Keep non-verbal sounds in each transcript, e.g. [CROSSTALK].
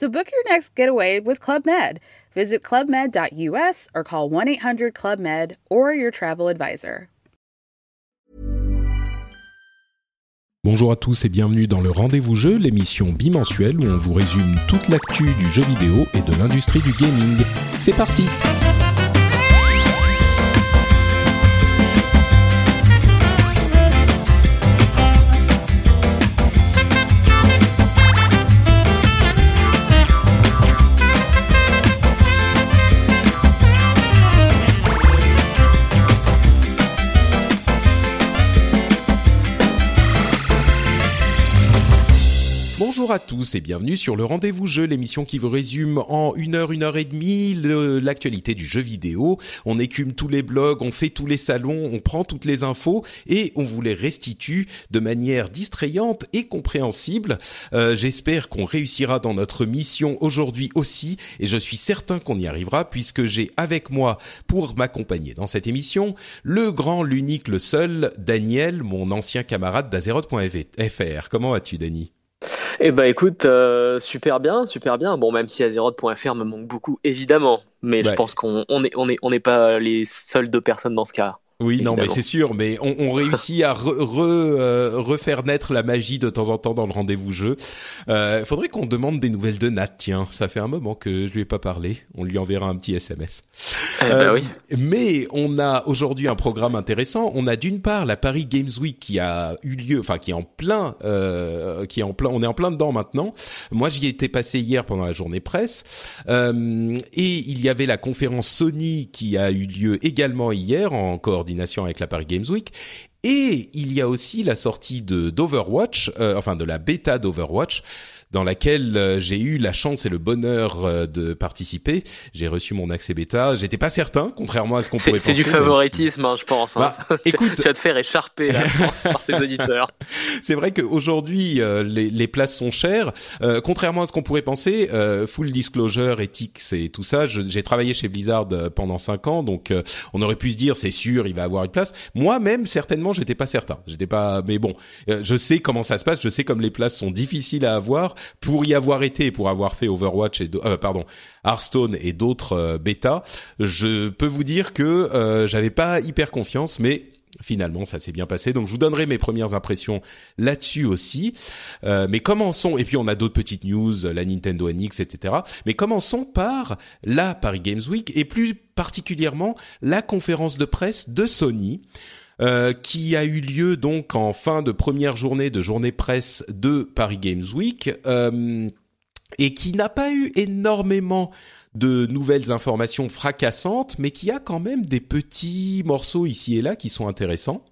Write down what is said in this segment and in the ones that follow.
So book your next getaway with Club Med. Visit clubmed.us or call 1 800 Club Med or your travel advisor. Bonjour à tous et bienvenue dans le Rendez-vous Jeu, l'émission bimensuelle où on vous résume toute l'actu du jeu vidéo et de l'industrie du gaming. C'est parti! Bonjour à tous et bienvenue sur le Rendez-vous Jeu, l'émission qui vous résume en une heure, une heure et demie l'actualité du jeu vidéo. On écume tous les blogs, on fait tous les salons, on prend toutes les infos et on vous les restitue de manière distrayante et compréhensible. Euh, J'espère qu'on réussira dans notre mission aujourd'hui aussi et je suis certain qu'on y arrivera puisque j'ai avec moi pour m'accompagner dans cette émission le grand, l'unique, le seul, Daniel, mon ancien camarade d'Azeroth.fr. Comment vas-tu, Dani? Eh ben écoute, euh, super bien, super bien. Bon, même si Azeroth.fr me manque beaucoup, évidemment, mais je pense qu'on on est, on est, on n'est pas les seules deux personnes dans ce cas. Oui, non, mais c'est sûr, mais on, on réussit à re, re, euh, refaire naître la magie de temps en temps dans le rendez-vous jeu. Il euh, faudrait qu'on demande des nouvelles de Nat. Tiens, ça fait un moment que je lui ai pas parlé. On lui enverra un petit SMS. Eh ben euh, oui. Mais on a aujourd'hui un programme intéressant. On a d'une part la Paris Games Week qui a eu lieu, enfin qui est en plein, euh, qui est en plein. On est en plein dedans maintenant. Moi, j'y étais passé hier pendant la journée presse, euh, et il y avait la conférence Sony qui a eu lieu également hier en coordination avec la Paris Games Week. Et il y a aussi la sortie de d'Overwatch, euh, enfin de la bêta d'Overwatch, dans laquelle euh, j'ai eu la chance et le bonheur euh, de participer. J'ai reçu mon accès bêta. J'étais pas certain, contrairement à ce qu'on pourrait penser. C'est du favoritisme, hein, je pense. Hein. Bah, [LAUGHS] écoute, tu vas te faire écharper là, par tes auditeurs. [LAUGHS] C'est vrai qu'aujourd'hui, euh, les, les, places sont chères. Euh, contrairement à ce qu'on pourrait penser, euh, full disclosure, éthique, c'est tout ça. J'ai travaillé chez Blizzard pendant cinq ans, donc on aurait pu se dire, c'est sûr, il va avoir une place. Moi-même, certainement, j'étais pas certain. J'étais pas, mais bon, je sais comment ça se passe. Je sais comme les places sont difficiles à avoir pour y avoir été, pour avoir fait Overwatch et euh, pardon Hearthstone et d'autres euh, bêtas, je peux vous dire que euh, j'avais pas hyper confiance, mais finalement ça s'est bien passé. Donc je vous donnerai mes premières impressions là-dessus aussi. Euh, mais commençons et puis on a d'autres petites news la Nintendo NX etc mais commençons par la Paris Games Week et plus particulièrement la conférence de presse de Sony euh, qui a eu lieu donc en fin de première journée de journée presse de Paris Games Week euh, et qui n'a pas eu énormément de nouvelles informations fracassantes, mais qui a quand même des petits morceaux ici et là qui sont intéressants.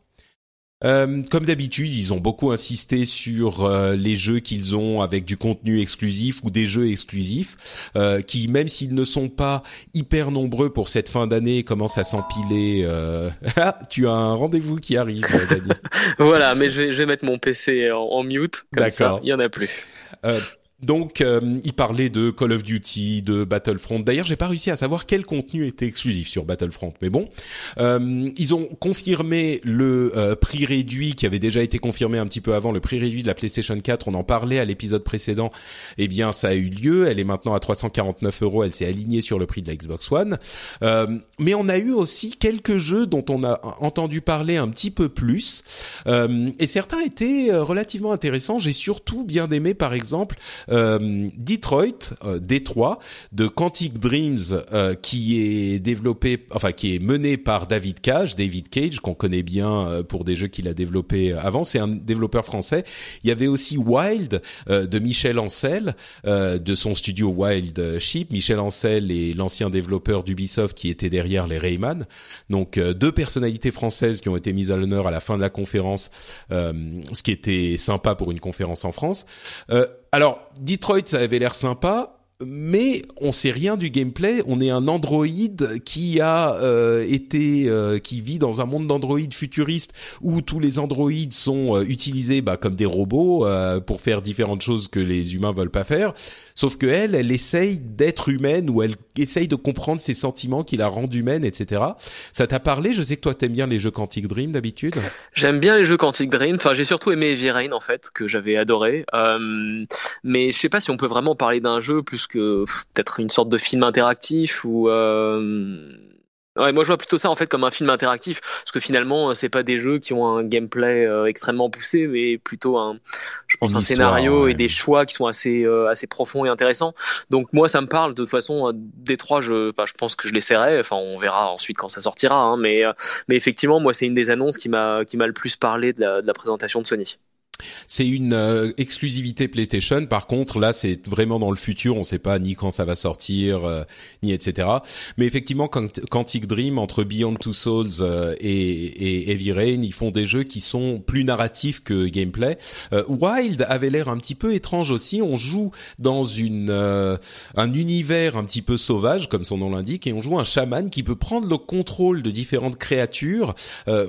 Euh, comme d'habitude, ils ont beaucoup insisté sur euh, les jeux qu'ils ont avec du contenu exclusif ou des jeux exclusifs, euh, qui même s'ils ne sont pas hyper nombreux pour cette fin d'année, commencent à s'empiler. Euh. [LAUGHS] Ah, tu as un rendez-vous qui arrive, Dani. [LAUGHS] voilà, mais je vais, je vais, mettre mon PC en, en mute, ça, il y en a plus. Donc, euh, il parlait de Call of Duty, de Battlefront. D'ailleurs, j'ai pas réussi à savoir quel contenu était exclusif sur Battlefront, mais bon, euh, ils ont confirmé le euh, prix réduit qui avait déjà été confirmé un petit peu avant, le prix réduit de la PlayStation 4. On en parlait à l'épisode précédent. Eh bien, ça a eu lieu. Elle est maintenant à 349 euros. Elle s'est alignée sur le prix de la Xbox One. Euh, mais on a eu aussi quelques jeux dont on a entendu parler un petit peu plus, euh, et certains étaient relativement intéressants. J'ai surtout bien aimé, par exemple Detroit, euh, Détroit, de Quantic Dreams, euh, qui est développé, enfin qui est mené par David Cage, David Cage, qu'on connaît bien euh, pour des jeux qu'il a développés avant. C'est un développeur français. Il y avait aussi Wild de Michel Ancel, de son studio Wild Sheep. Michel Ancel est l'ancien développeur d'Ubisoft qui était derrière les Rayman. Donc deux personnalités françaises qui ont été mises à l'honneur à la fin de la conférence, ce qui était sympa pour une conférence en France. Alors, Detroit, ça avait l'air sympa. Mais on sait rien du gameplay. On est un Android qui a euh, été, euh, qui vit dans un monde d'Android futuriste où tous les Androids sont euh, utilisés bah, comme des robots pour faire différentes choses que les humains veulent pas faire. Sauf que elle, elle essaye d'être humaine ou elle essaye de comprendre ses sentiments qui la rendent humaine, etc. Ça t'a parlé? Je sais que toi t'aimes bien les jeux Quantic Dream d'habitude. J'aime bien les jeux Quantic Dream. Enfin, j'ai surtout aimé Heavy Rain en fait, que j'avais adoré. mais je sais pas si on peut vraiment parler d'un jeu plus que peut-être une sorte de film interactif ou euh... Ouais, moi je vois plutôt ça en fait comme un film interactif parce que finalement c'est pas des jeux qui ont un gameplay euh, extrêmement poussé mais plutôt un je pense un scénario et des choix qui sont assez euh, assez profonds et intéressants. Donc moi ça me parle de toute façon des trois je bah, je pense que je l'essaierai enfin on verra ensuite quand ça sortira hein, mais euh, mais effectivement moi c'est une des annonces qui m'a qui m'a le plus parlé de la, de la présentation de Sony. C'est une euh, exclusivité PlayStation. Par contre, là, c'est vraiment dans le futur. On ne sait pas ni quand ça va sortir, euh, ni etc. Mais effectivement, Quantic Dream entre Beyond Two Souls euh, et, et, Heavy Rain, ils font des jeux qui sont plus narratifs que gameplay. Wild avait l'air un petit peu étrange aussi. On joue dans une un univers un petit peu sauvage, comme son nom l'indique, et on joue un chaman qui peut prendre le contrôle de différentes créatures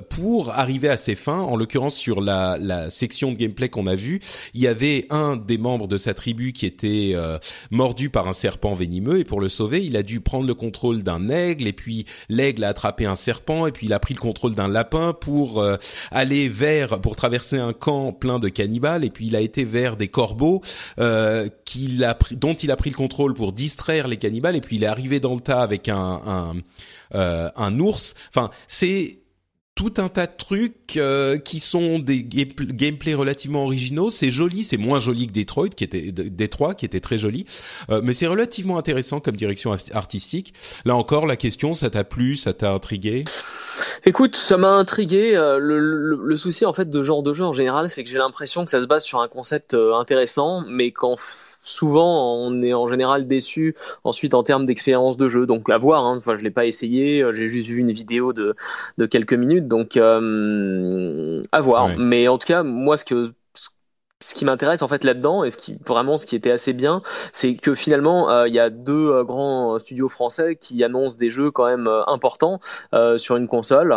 pour arriver à ses fins. En l'occurrence, sur la, la section gameplay qu'on a vu, il y avait un des membres de sa tribu qui était euh, mordu par un serpent venimeux et pour le sauver, il a dû prendre le contrôle d'un aigle et puis l'aigle a attrapé un serpent et puis il a pris le contrôle d'un lapin pour euh, aller vers pour traverser un camp plein de cannibales et puis il a été vers des corbeaux euh, qu'il a pris, dont il a pris le contrôle pour distraire les cannibales et puis il est arrivé dans le tas avec un un, euh, un ours. Enfin, c'est tout un tas de trucs euh, qui sont des gameplay relativement originaux. C'est joli, c'est moins joli que Detroit, qui était Detroit, qui était très joli, euh, mais c'est relativement intéressant comme direction artistique. Là encore, la question, ça t'a plu, ça t'a intrigué? Écoute, ça m'a intrigué. Euh, le, le, souci en fait de genre de jeu en général, c'est que j'ai l'impression que ça se base sur un concept intéressant, mais qu'en souvent on est en général déçu ensuite en termes d'expérience de jeu. Donc à voir, hein. enfin je l'ai pas essayé, euh, j'ai juste vu une vidéo de, de quelques minutes, donc euh, à voir. Mais en tout cas, moi ce que ce qui m'intéresse en fait là-dedans et ce qui vraiment ce qui était assez bien, c'est que finalement euh, il y a deux euh, grands studios français qui annoncent des jeux quand même euh, importants sur une console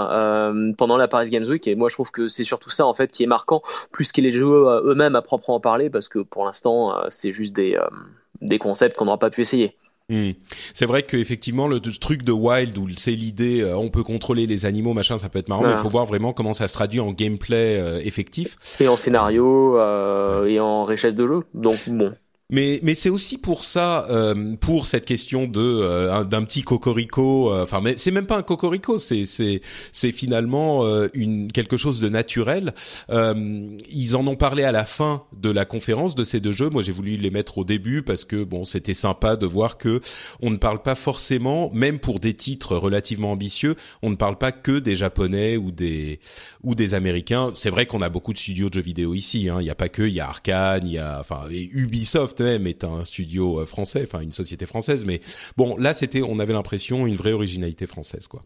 pendant la Paris Games Week et moi je trouve que c'est surtout ça en fait qui est marquant plus que les jeux eux-mêmes à proprement parler parce que pour l'instant c'est juste des concepts qu'on n'aura pas pu essayer. Hmm. C'est vrai qu'effectivement le truc de Wild où c'est l'idée, euh, on peut contrôler les animaux, machin, ça peut être marrant. Mais il faut voir vraiment comment ça se traduit en gameplay euh, effectif. Et en scénario euh, et en richesse de jeu. Donc bon. Mais mais c'est aussi pour ça, euh, pour cette question de euh, d'un petit cocorico. Euh, enfin, mais c'est même pas un cocorico, c'est c'est c'est finalement une quelque chose de naturel. ils en ont parlé à la fin de la conférence de ces deux jeux. Moi, j'ai voulu les mettre au début parce que bon, c'était sympa de voir que on ne parle pas forcément, même pour des titres relativement ambitieux, on ne parle pas que des japonais ou des ou des américains. C'est vrai qu'on a beaucoup de studios de jeux vidéo ici. Hein. Il n'y a pas que, il y a Arkane, il y a enfin Ubisoft même est un studio euh, français, enfin une société française, mais bon, là c'était, on avait l'impression une vraie originalité française, quoi.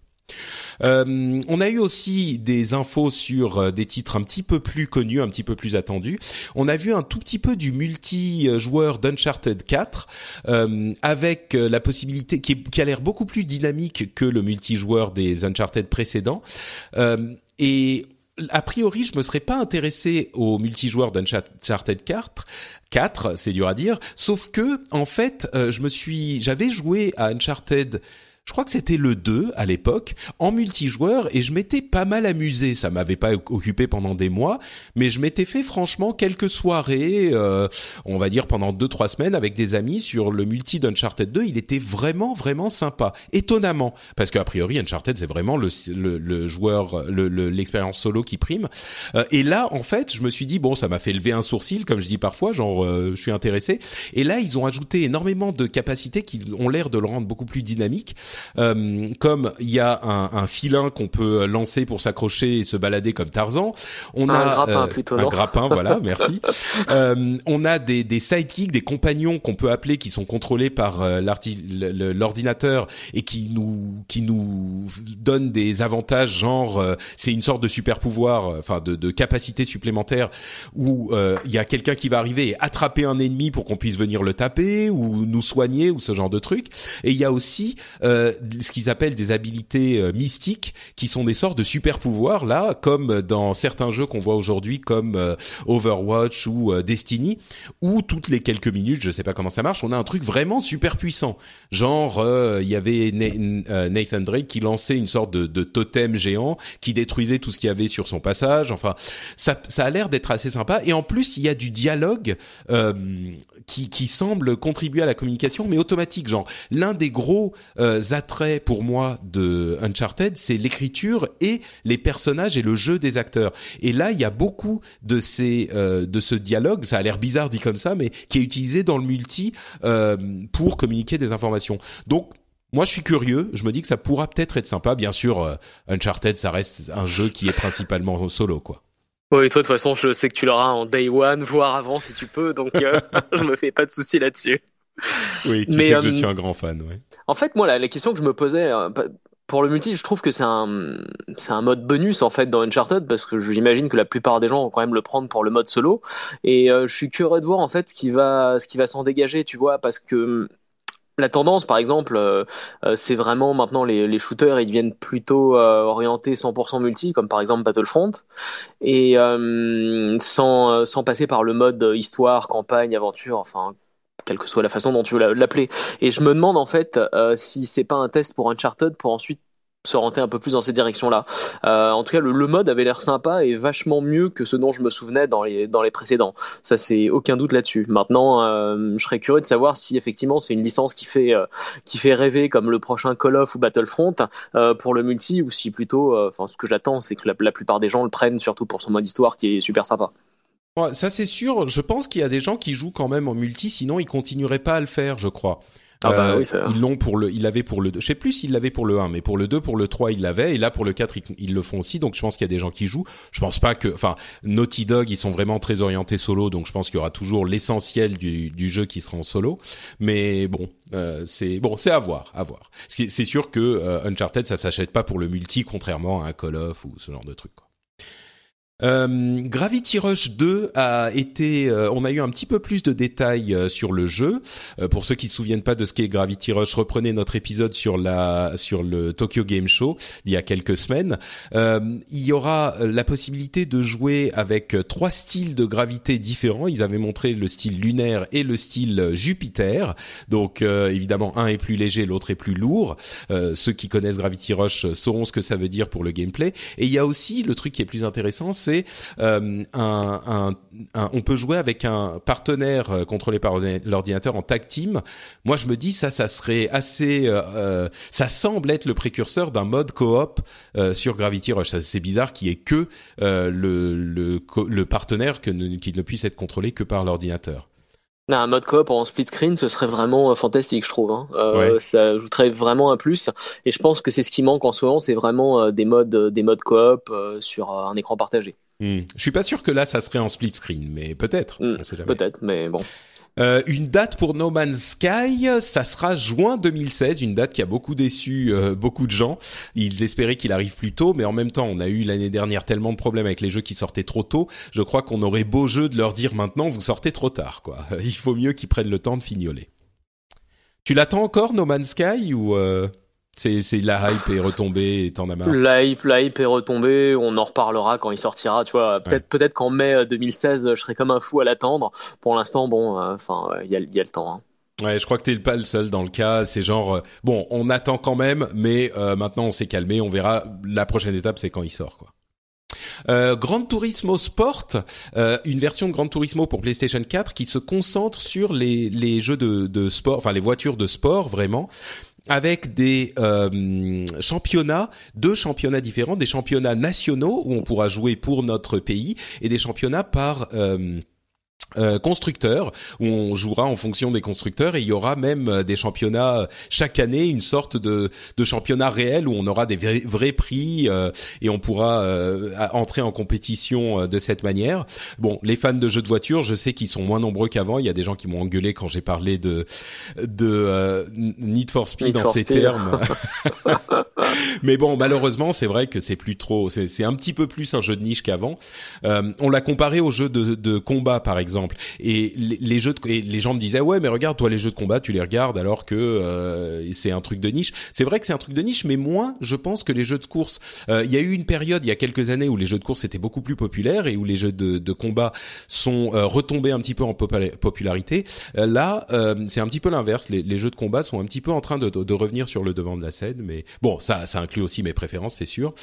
Euh, on a eu aussi des infos sur euh, des titres un petit peu plus connus, un petit peu plus attendus. On a vu un tout petit peu du multijoueur d'Uncharted 4 euh, avec la possibilité qui, qui a l'air beaucoup plus dynamique que le multijoueur des Uncharted précédents. Et a priori, je me serais pas intéressé au multijoueur d'Uncharted 4, 4, c'est dur à dire, sauf que en fait, euh, je me suis j'avais joué à Uncharted je crois que c'était le 2 à l'époque, en multijoueur, et je m'étais pas mal amusé. Ça m'avait pas occupé pendant des mois, mais je m'étais fait franchement quelques soirées, euh, on va dire pendant 2-3 semaines avec des amis sur le multi d'Uncharted 2. Il était vraiment, vraiment sympa. Étonnamment, parce qu'a priori, Uncharted, c'est vraiment le, le, le joueur, l'expérience solo qui prime. Euh, et là, en fait, je me suis dit, bon, ça m'a fait lever un sourcil, comme je dis parfois, genre, euh, je suis intéressé. Et là, ils ont ajouté énormément de capacités qui ont l'air de le rendre beaucoup plus dynamique. Comme il y a un, un filin qu'on peut lancer pour s'accrocher et se balader comme Tarzan, on un a grappin plutôt. un grappin, voilà, [LAUGHS] merci. on a des, des sidekicks, des compagnons qu'on peut appeler qui sont contrôlés par l'ordinateur et qui nous qui nous donnent des avantages genre c'est une sorte de super pouvoir, enfin de, de capacité supplémentaire où il y a quelqu'un qui va arriver et attraper un ennemi pour qu'on puisse venir le taper ou nous soigner ou ce genre de trucs. Et il y a aussi euh, ce qu'ils appellent des habilités euh, mystiques qui sont des sortes de super pouvoirs là, comme dans certains jeux qu'on voit aujourd'hui comme euh, Overwatch ou Destiny, où toutes les quelques minutes, je sais pas comment ça marche, on a un truc vraiment super puissant. Genre il y avait Nathan Drake qui lançait une sorte de, totem géant qui détruisait tout ce qu'il y avait sur son passage. Enfin, ça, a l'air d'être assez sympa. Et en plus, il y a du dialogue euh, qui, qui semble contribuer à la communication, mais automatique. Genre, l'un des gros euh, attraits pour moi de Uncharted, c'est l'écriture et les personnages et le jeu des acteurs. Et là, il y a beaucoup de ces euh, de ce dialogue. Ça a l'air bizarre dit comme ça, mais qui est utilisé dans le multi pour communiquer des informations. Donc moi, je suis curieux. Je me dis que ça pourra peut-être être sympa. Bien sûr, Uncharted, ça reste un jeu qui est principalement solo, quoi. Oui, toi, de toute façon, je sais que tu l'auras en day one, voire avant si tu peux, donc euh, [LAUGHS] je me fais pas de soucis là-dessus. Oui, tu sais que je euh, suis un grand fan, ouais. En fait, moi, la, la question que je me posais, euh, pour le multi, je trouve que c'est un, c'est un mode bonus en fait dans Uncharted parce que j'imagine que la plupart des gens vont quand même le prendre pour le mode solo. Et je suis curieux de voir en fait ce qui va, ce qui va s'en dégager, tu vois, parce que la tendance, par exemple, euh, euh, c'est vraiment maintenant les, les, shooters, ils deviennent plutôt euh, orientés 100% multi, comme par exemple Battlefront, et sans, sans passer par le mode histoire, campagne, aventure, enfin quelle que soit la façon dont tu veux l'appeler. Et je me demande en fait si c'est pas un test pour Uncharted pour ensuite se un peu plus dans ces directions-là. Euh, en tout cas, le, mode avait l'air sympa et vachement mieux que ce dont je me souvenais dans les, dans les précédents. Ça, c'est aucun doute là-dessus. Maintenant, euh, je serais curieux de savoir si effectivement c'est une licence qui fait, euh, qui fait rêver comme le prochain Call of ou Battlefront pour le multi ou si plutôt, enfin, ce que j'attends, c'est que la, la, plupart des gens le prennent surtout pour son mode histoire qui est super sympa. Ça c'est sûr, je pense qu'il y a des gens qui jouent quand même en multi, sinon ils continueraient pas à le faire, je crois. Ah bah oui, ça... Ils l'ont pour le, il l'avait pour le 2. Je sais plus s'il l'avait pour le 1, mais pour le 2, pour le 3, il l'avait. Et là, pour le 4, ils, le font aussi. Donc, je pense qu'il y a des gens qui jouent. Je pense pas que, enfin, Naughty Dog, ils sont vraiment très orientés solo. Donc, je pense qu'il y aura toujours l'essentiel du, du jeu qui sera en solo. Mais bon, euh, c'est bon, c'est à voir, à voir. C'est sûr que euh, Uncharted, ça s'achète pas pour le multi, contrairement à un Call of ou ce genre de truc. Quoi. Euh, Gravity Rush 2 a été, euh, on a eu un petit peu plus de détails euh, sur le jeu. pour ceux qui se souviennent pas de ce qu'est Gravity Rush, reprenez notre épisode sur la sur le Tokyo Game Show il y a quelques semaines. il y aura la possibilité de jouer avec trois styles de gravité différents. Ils avaient montré le style lunaire et le style Jupiter. Donc évidemment, un est plus léger, l'autre est plus lourd. ceux qui connaissent Gravity Rush sauront ce que ça veut dire pour le gameplay. Et il y a aussi le truc qui est plus intéressant, euh, on peut jouer avec un partenaire euh, contrôlé par l'ordinateur en tag team. Moi, je me dis ça, ça serait assez, euh, ça semble être le précurseur d'un mode coop sur Gravity Rush. C'est bizarre qu'il y ait que le, partenaire qui ne puisse être contrôlé que par l'ordinateur. Un mode coop en split screen, ce serait vraiment fantastique, je trouve. Hein. Euh, Ça ajouterait vraiment un plus. Et je pense que c'est ce qui manque en ce moment, c'est vraiment des modes, des modes coop sur un écran partagé. Hmm. Je suis pas sûr que là, ça serait en split screen, mais peut-être. Hmm. peut-être, mais bon. Euh, une date pour No Man's Sky, ça sera juin 2016, une date qui a beaucoup déçu euh, beaucoup de gens. Ils espéraient qu'il arrive plus tôt, mais en même temps, on a eu l'année dernière tellement de problèmes avec les jeux qui sortaient trop tôt. Je crois qu'on aurait beau jeu de leur dire maintenant, vous sortez trop tard, quoi. [LAUGHS] Il faut mieux qu'ils prennent le temps de fignoler. Tu l'attends encore, No Man's Sky, ou euh c'est, c'est la hype est retombée et t'en as marre. La hype, la hype est retombée. On en reparlera quand il sortira. Tu vois, peut-être, peut-être qu'en mai 2016, euh, je serai comme un fou à l'attendre. Pour l'instant, bon, euh, enfin, il y a, y a le temps. Hein. Ouais, je crois que t'es pas le seul dans le cas. C'est genre, euh, bon, on attend quand même, mais maintenant on s'est calmé. On verra. La prochaine étape, c'est quand il sort, quoi. Euh, Gran Turismo Sport, une version de Gran Turismo pour PlayStation 4 qui se concentre sur les, les jeux de, de sport, enfin les voitures de sport vraiment, avec des euh, championnats, deux championnats différents, des championnats nationaux où on pourra jouer pour notre pays et des championnats par euh, euh, constructeurs où on jouera en fonction des constructeurs et il y aura même euh, des championnats euh, chaque année une sorte de, de championnat réel où on aura des vrais, prix et on pourra entrer en compétition de cette manière. Bon, les fans de jeux de voiture, je sais qu'ils sont moins nombreux qu'avant. Il y a des gens qui m'ont engueulé quand j'ai parlé de de Need for Speed dans ces termes. [LAUGHS] Mais bon, malheureusement, c'est vrai que c'est plus trop. C'est un petit peu plus un jeu de niche qu'avant. on l'a comparé aux jeux de, de combat, par exemple et les, jeux de, et les gens me disaient ouais mais regarde toi les jeux de combat tu les regardes alors que euh, c'est un truc de niche. C'est vrai que c'est un truc de niche, mais moins je pense que les jeux de course. Euh, il y a eu une période il y a quelques années où les jeux de course étaient beaucoup plus populaires et où les jeux de, de combat sont euh, retombés un petit peu en popularité. là c'est un petit peu l'inverse. Les, les, jeux de combat sont un petit peu en train de, de, revenir sur le devant de la scène, mais bon ça ça inclut aussi mes préférences c'est sûr.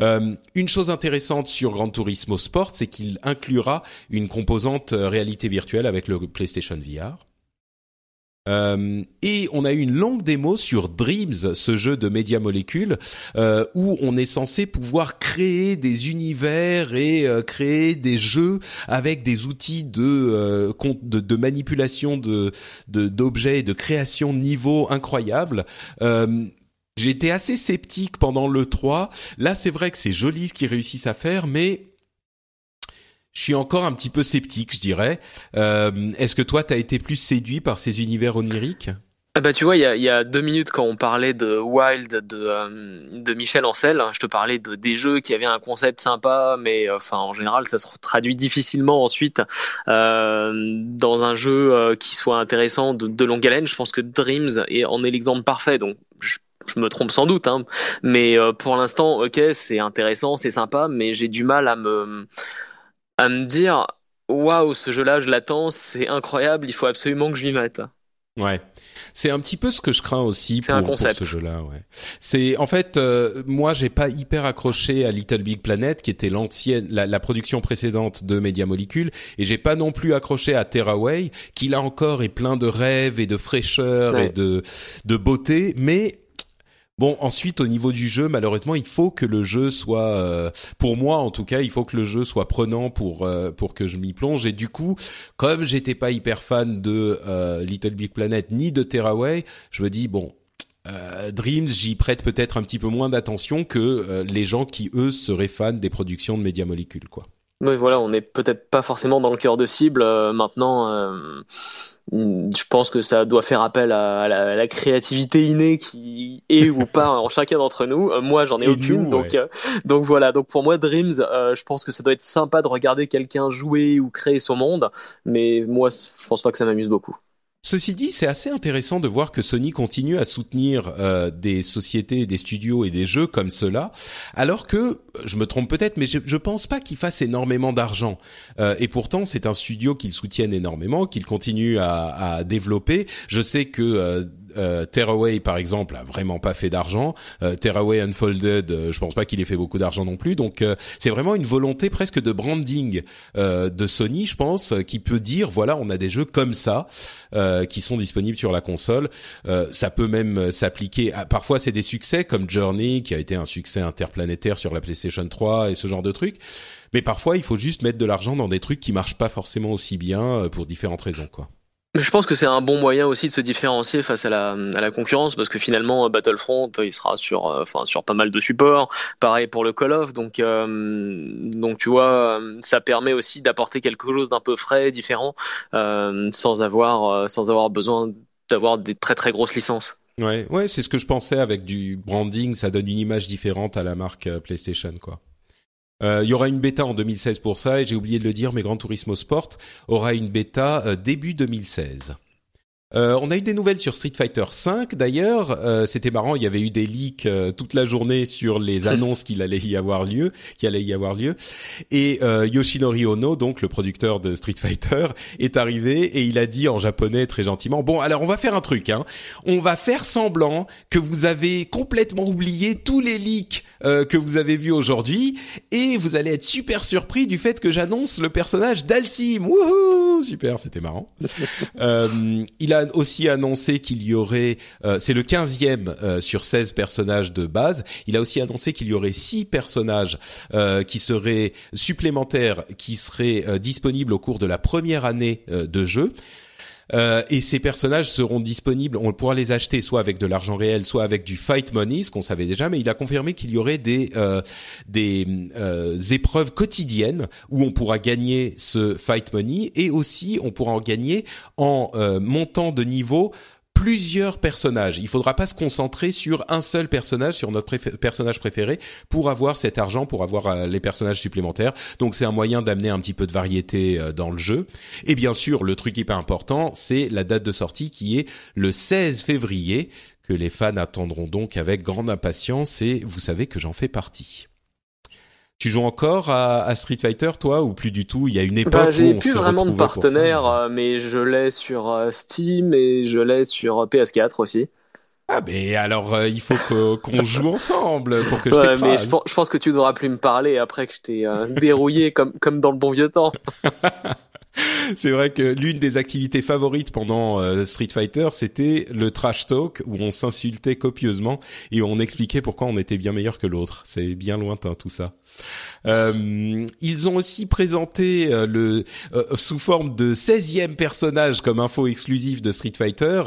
une chose intéressante sur Gran Turismo Sport, c'est qu'il inclura une composante réalité virtuelle avec le PlayStation VR. Euh, et on a eu une longue démo sur Dreams, ce jeu de média molécules, euh, où on est censé pouvoir créer des univers et euh, créer des jeux avec des outils de de, de, manipulation de d'objets et de création de niveaux incroyables. J'étais assez sceptique pendant le 3. Là, c'est vrai que c'est joli ce qu'ils réussissent à faire, mais je suis encore un petit peu sceptique, je dirais. Euh, Est-ce que toi, tu as été plus séduit par ces univers oniriques? Ah bah tu vois, il y a, y a, deux minutes quand on parlait de Wild de, euh, de Michel Ancel, je te parlais de des jeux qui avaient un concept sympa, mais euh, enfin en général ça se traduit difficilement ensuite euh, dans un jeu euh, qui soit intéressant de, de longue haleine. Je pense que Dreams est, en est l'exemple parfait. Donc je, je me trompe sans doute, hein, mais pour l'instant, ok, c'est intéressant, c'est sympa, mais j'ai du mal à me à me dire waouh, ce jeu-là, je l'attends, c'est incroyable, il faut absolument que je m'y mette. Ouais, c'est un petit peu ce que je crains aussi pour, pour, ce jeu-là. Ouais, c'est en fait euh, moi j'ai pas hyper accroché à Little Big Planet qui était l'ancienne la, la, production précédente de Media Molecule et j'ai pas non plus accroché à Terraway qui là encore est plein de rêves et de fraîcheur et de de beauté, mais Bon, ensuite au niveau du jeu, malheureusement, il faut que le jeu soit, euh, pour moi en tout cas, il faut que le jeu soit prenant pour euh, pour que je m'y plonge. Et du coup, comme j'étais pas hyper fan de euh, Little Big Planet ni de Terraway, je me dis bon. Dreams, j'y prête peut-être un petit peu moins d'attention que les gens qui eux seraient fans des productions de Media Molecule, quoi. Oui, voilà, on n'est peut-être pas forcément dans le cœur de cible maintenant je pense que ça doit faire appel à, la, créativité innée qui est ou pas [LAUGHS] en chacun d'entre nous. Euh, moi, j'en ai aucune, donc euh, donc voilà. Donc pour moi, Dreams, euh, je pense que ça doit être sympa de regarder quelqu'un jouer ou créer son monde, mais moi, je pense pas que ça m'amuse beaucoup. Ceci dit, c'est assez intéressant de voir que Sony continue à soutenir euh, des sociétés, des studios et des jeux comme cela, alors que, je me trompe peut-être, mais je, je pense pas qu'ils fassent énormément d'argent. Euh, et pourtant, c'est un studio qu'ils soutiennent énormément, qu'ils continuent à, à, développer. Je sais que euh, euh, Terraway par exemple a vraiment pas fait d'argent. Euh, Terraway Unfolded, euh, je pense pas qu'il ait fait beaucoup d'argent non plus. Donc euh, c'est vraiment une volonté presque de branding euh, de Sony, je pense, qui peut dire voilà, on a des jeux comme ça qui sont disponibles sur la console. ça peut même s'appliquer. À, parfois c'est des succès comme Journey qui a été un succès interplanétaire sur la PlayStation 3 et ce genre de trucs. Mais parfois il faut juste mettre de l'argent dans des trucs qui marchent pas forcément aussi bien pour différentes raisons, quoi. Je pense que c'est un bon moyen aussi de se différencier face à la, à la concurrence parce que finalement Battlefront il sera sur euh, enfin sur pas mal de supports pareil pour le Call of donc euh, donc tu vois ça permet aussi d'apporter quelque chose d'un peu frais différent euh, sans avoir sans avoir besoin d'avoir des très très grosses licences. Ouais ouais c'est ce que je pensais avec du branding ça donne une image différente à la marque PlayStation quoi. Euh, il y aura une bêta en 2016 pour ça et j'ai oublié de le dire, mais Gran Turismo Sport aura une bêta euh, début 2016. Euh, on a eu des nouvelles sur Street Fighter 5 d'ailleurs. Euh, C'était marrant, il y avait eu des leaks euh, toute la journée sur les [LAUGHS] annonces qu'il allait y avoir lieu, qui allait y avoir lieu. Et euh, Yoshinori Ono, donc le producteur de Street Fighter, est arrivé et il a dit en japonais très gentiment "Bon, alors on va faire un truc. Hein. On va faire semblant que vous avez complètement oublié tous les leaks que vous avez vus aujourd'hui et vous allez être super surpris du fait que j'annonce le personnage d'Alcim. Wouhou Super, c'était marrant. [LAUGHS] il a a aussi annoncé qu'il y aurait, c'est le 15e sur 16 personnages de base. Il a aussi annoncé qu'il y aurait 6 personnages qui seraient supplémentaires, qui seraient disponibles au cours de la première année de jeu. Euh, et ces personnages seront disponibles, on pourra les acheter soit avec de l'argent réel, soit avec du fight money, ce qu'on savait déjà, mais il a confirmé qu'il y aurait des euh, des euh, épreuves quotidiennes où on pourra gagner ce fight money et aussi on pourra en gagner en montant de niveau plusieurs personnages. Il faudra pas se concentrer sur un seul personnage, sur notre personnage préféré, pour avoir cet argent, pour avoir euh, les personnages supplémentaires. Donc c'est un moyen d'amener un petit peu de variété euh, dans le jeu. Et bien sûr, le truc hyper important, c'est la date de sortie qui est le 16 février, que les fans attendront donc avec grande impatience, et vous savez que j'en fais partie. Tu joues encore à, Street Fighter, toi, ou plus du tout? Il y a une époque bah, j'ai plus vraiment de partenaires, euh, mais je l'ai sur euh, Steam et je l'ai sur euh, PS4 aussi. Ah mais alors il faut qu'on [LAUGHS] joue ensemble pour que je ouais, mais je, je, pense que tu devras plus me parler après que je t'ai dérouillé comme comme dans le bon vieux temps. [LAUGHS] C'est vrai que l'une des activités favorites pendant euh, Street Fighter, c'était le trash talk où on s'insultait copieusement et on expliquait pourquoi on était bien meilleur que l'autre. C'est bien lointain tout ça. Euh, ils ont aussi présenté euh, le euh, sous forme de 16e personnage comme info exclusive de Street Fighter,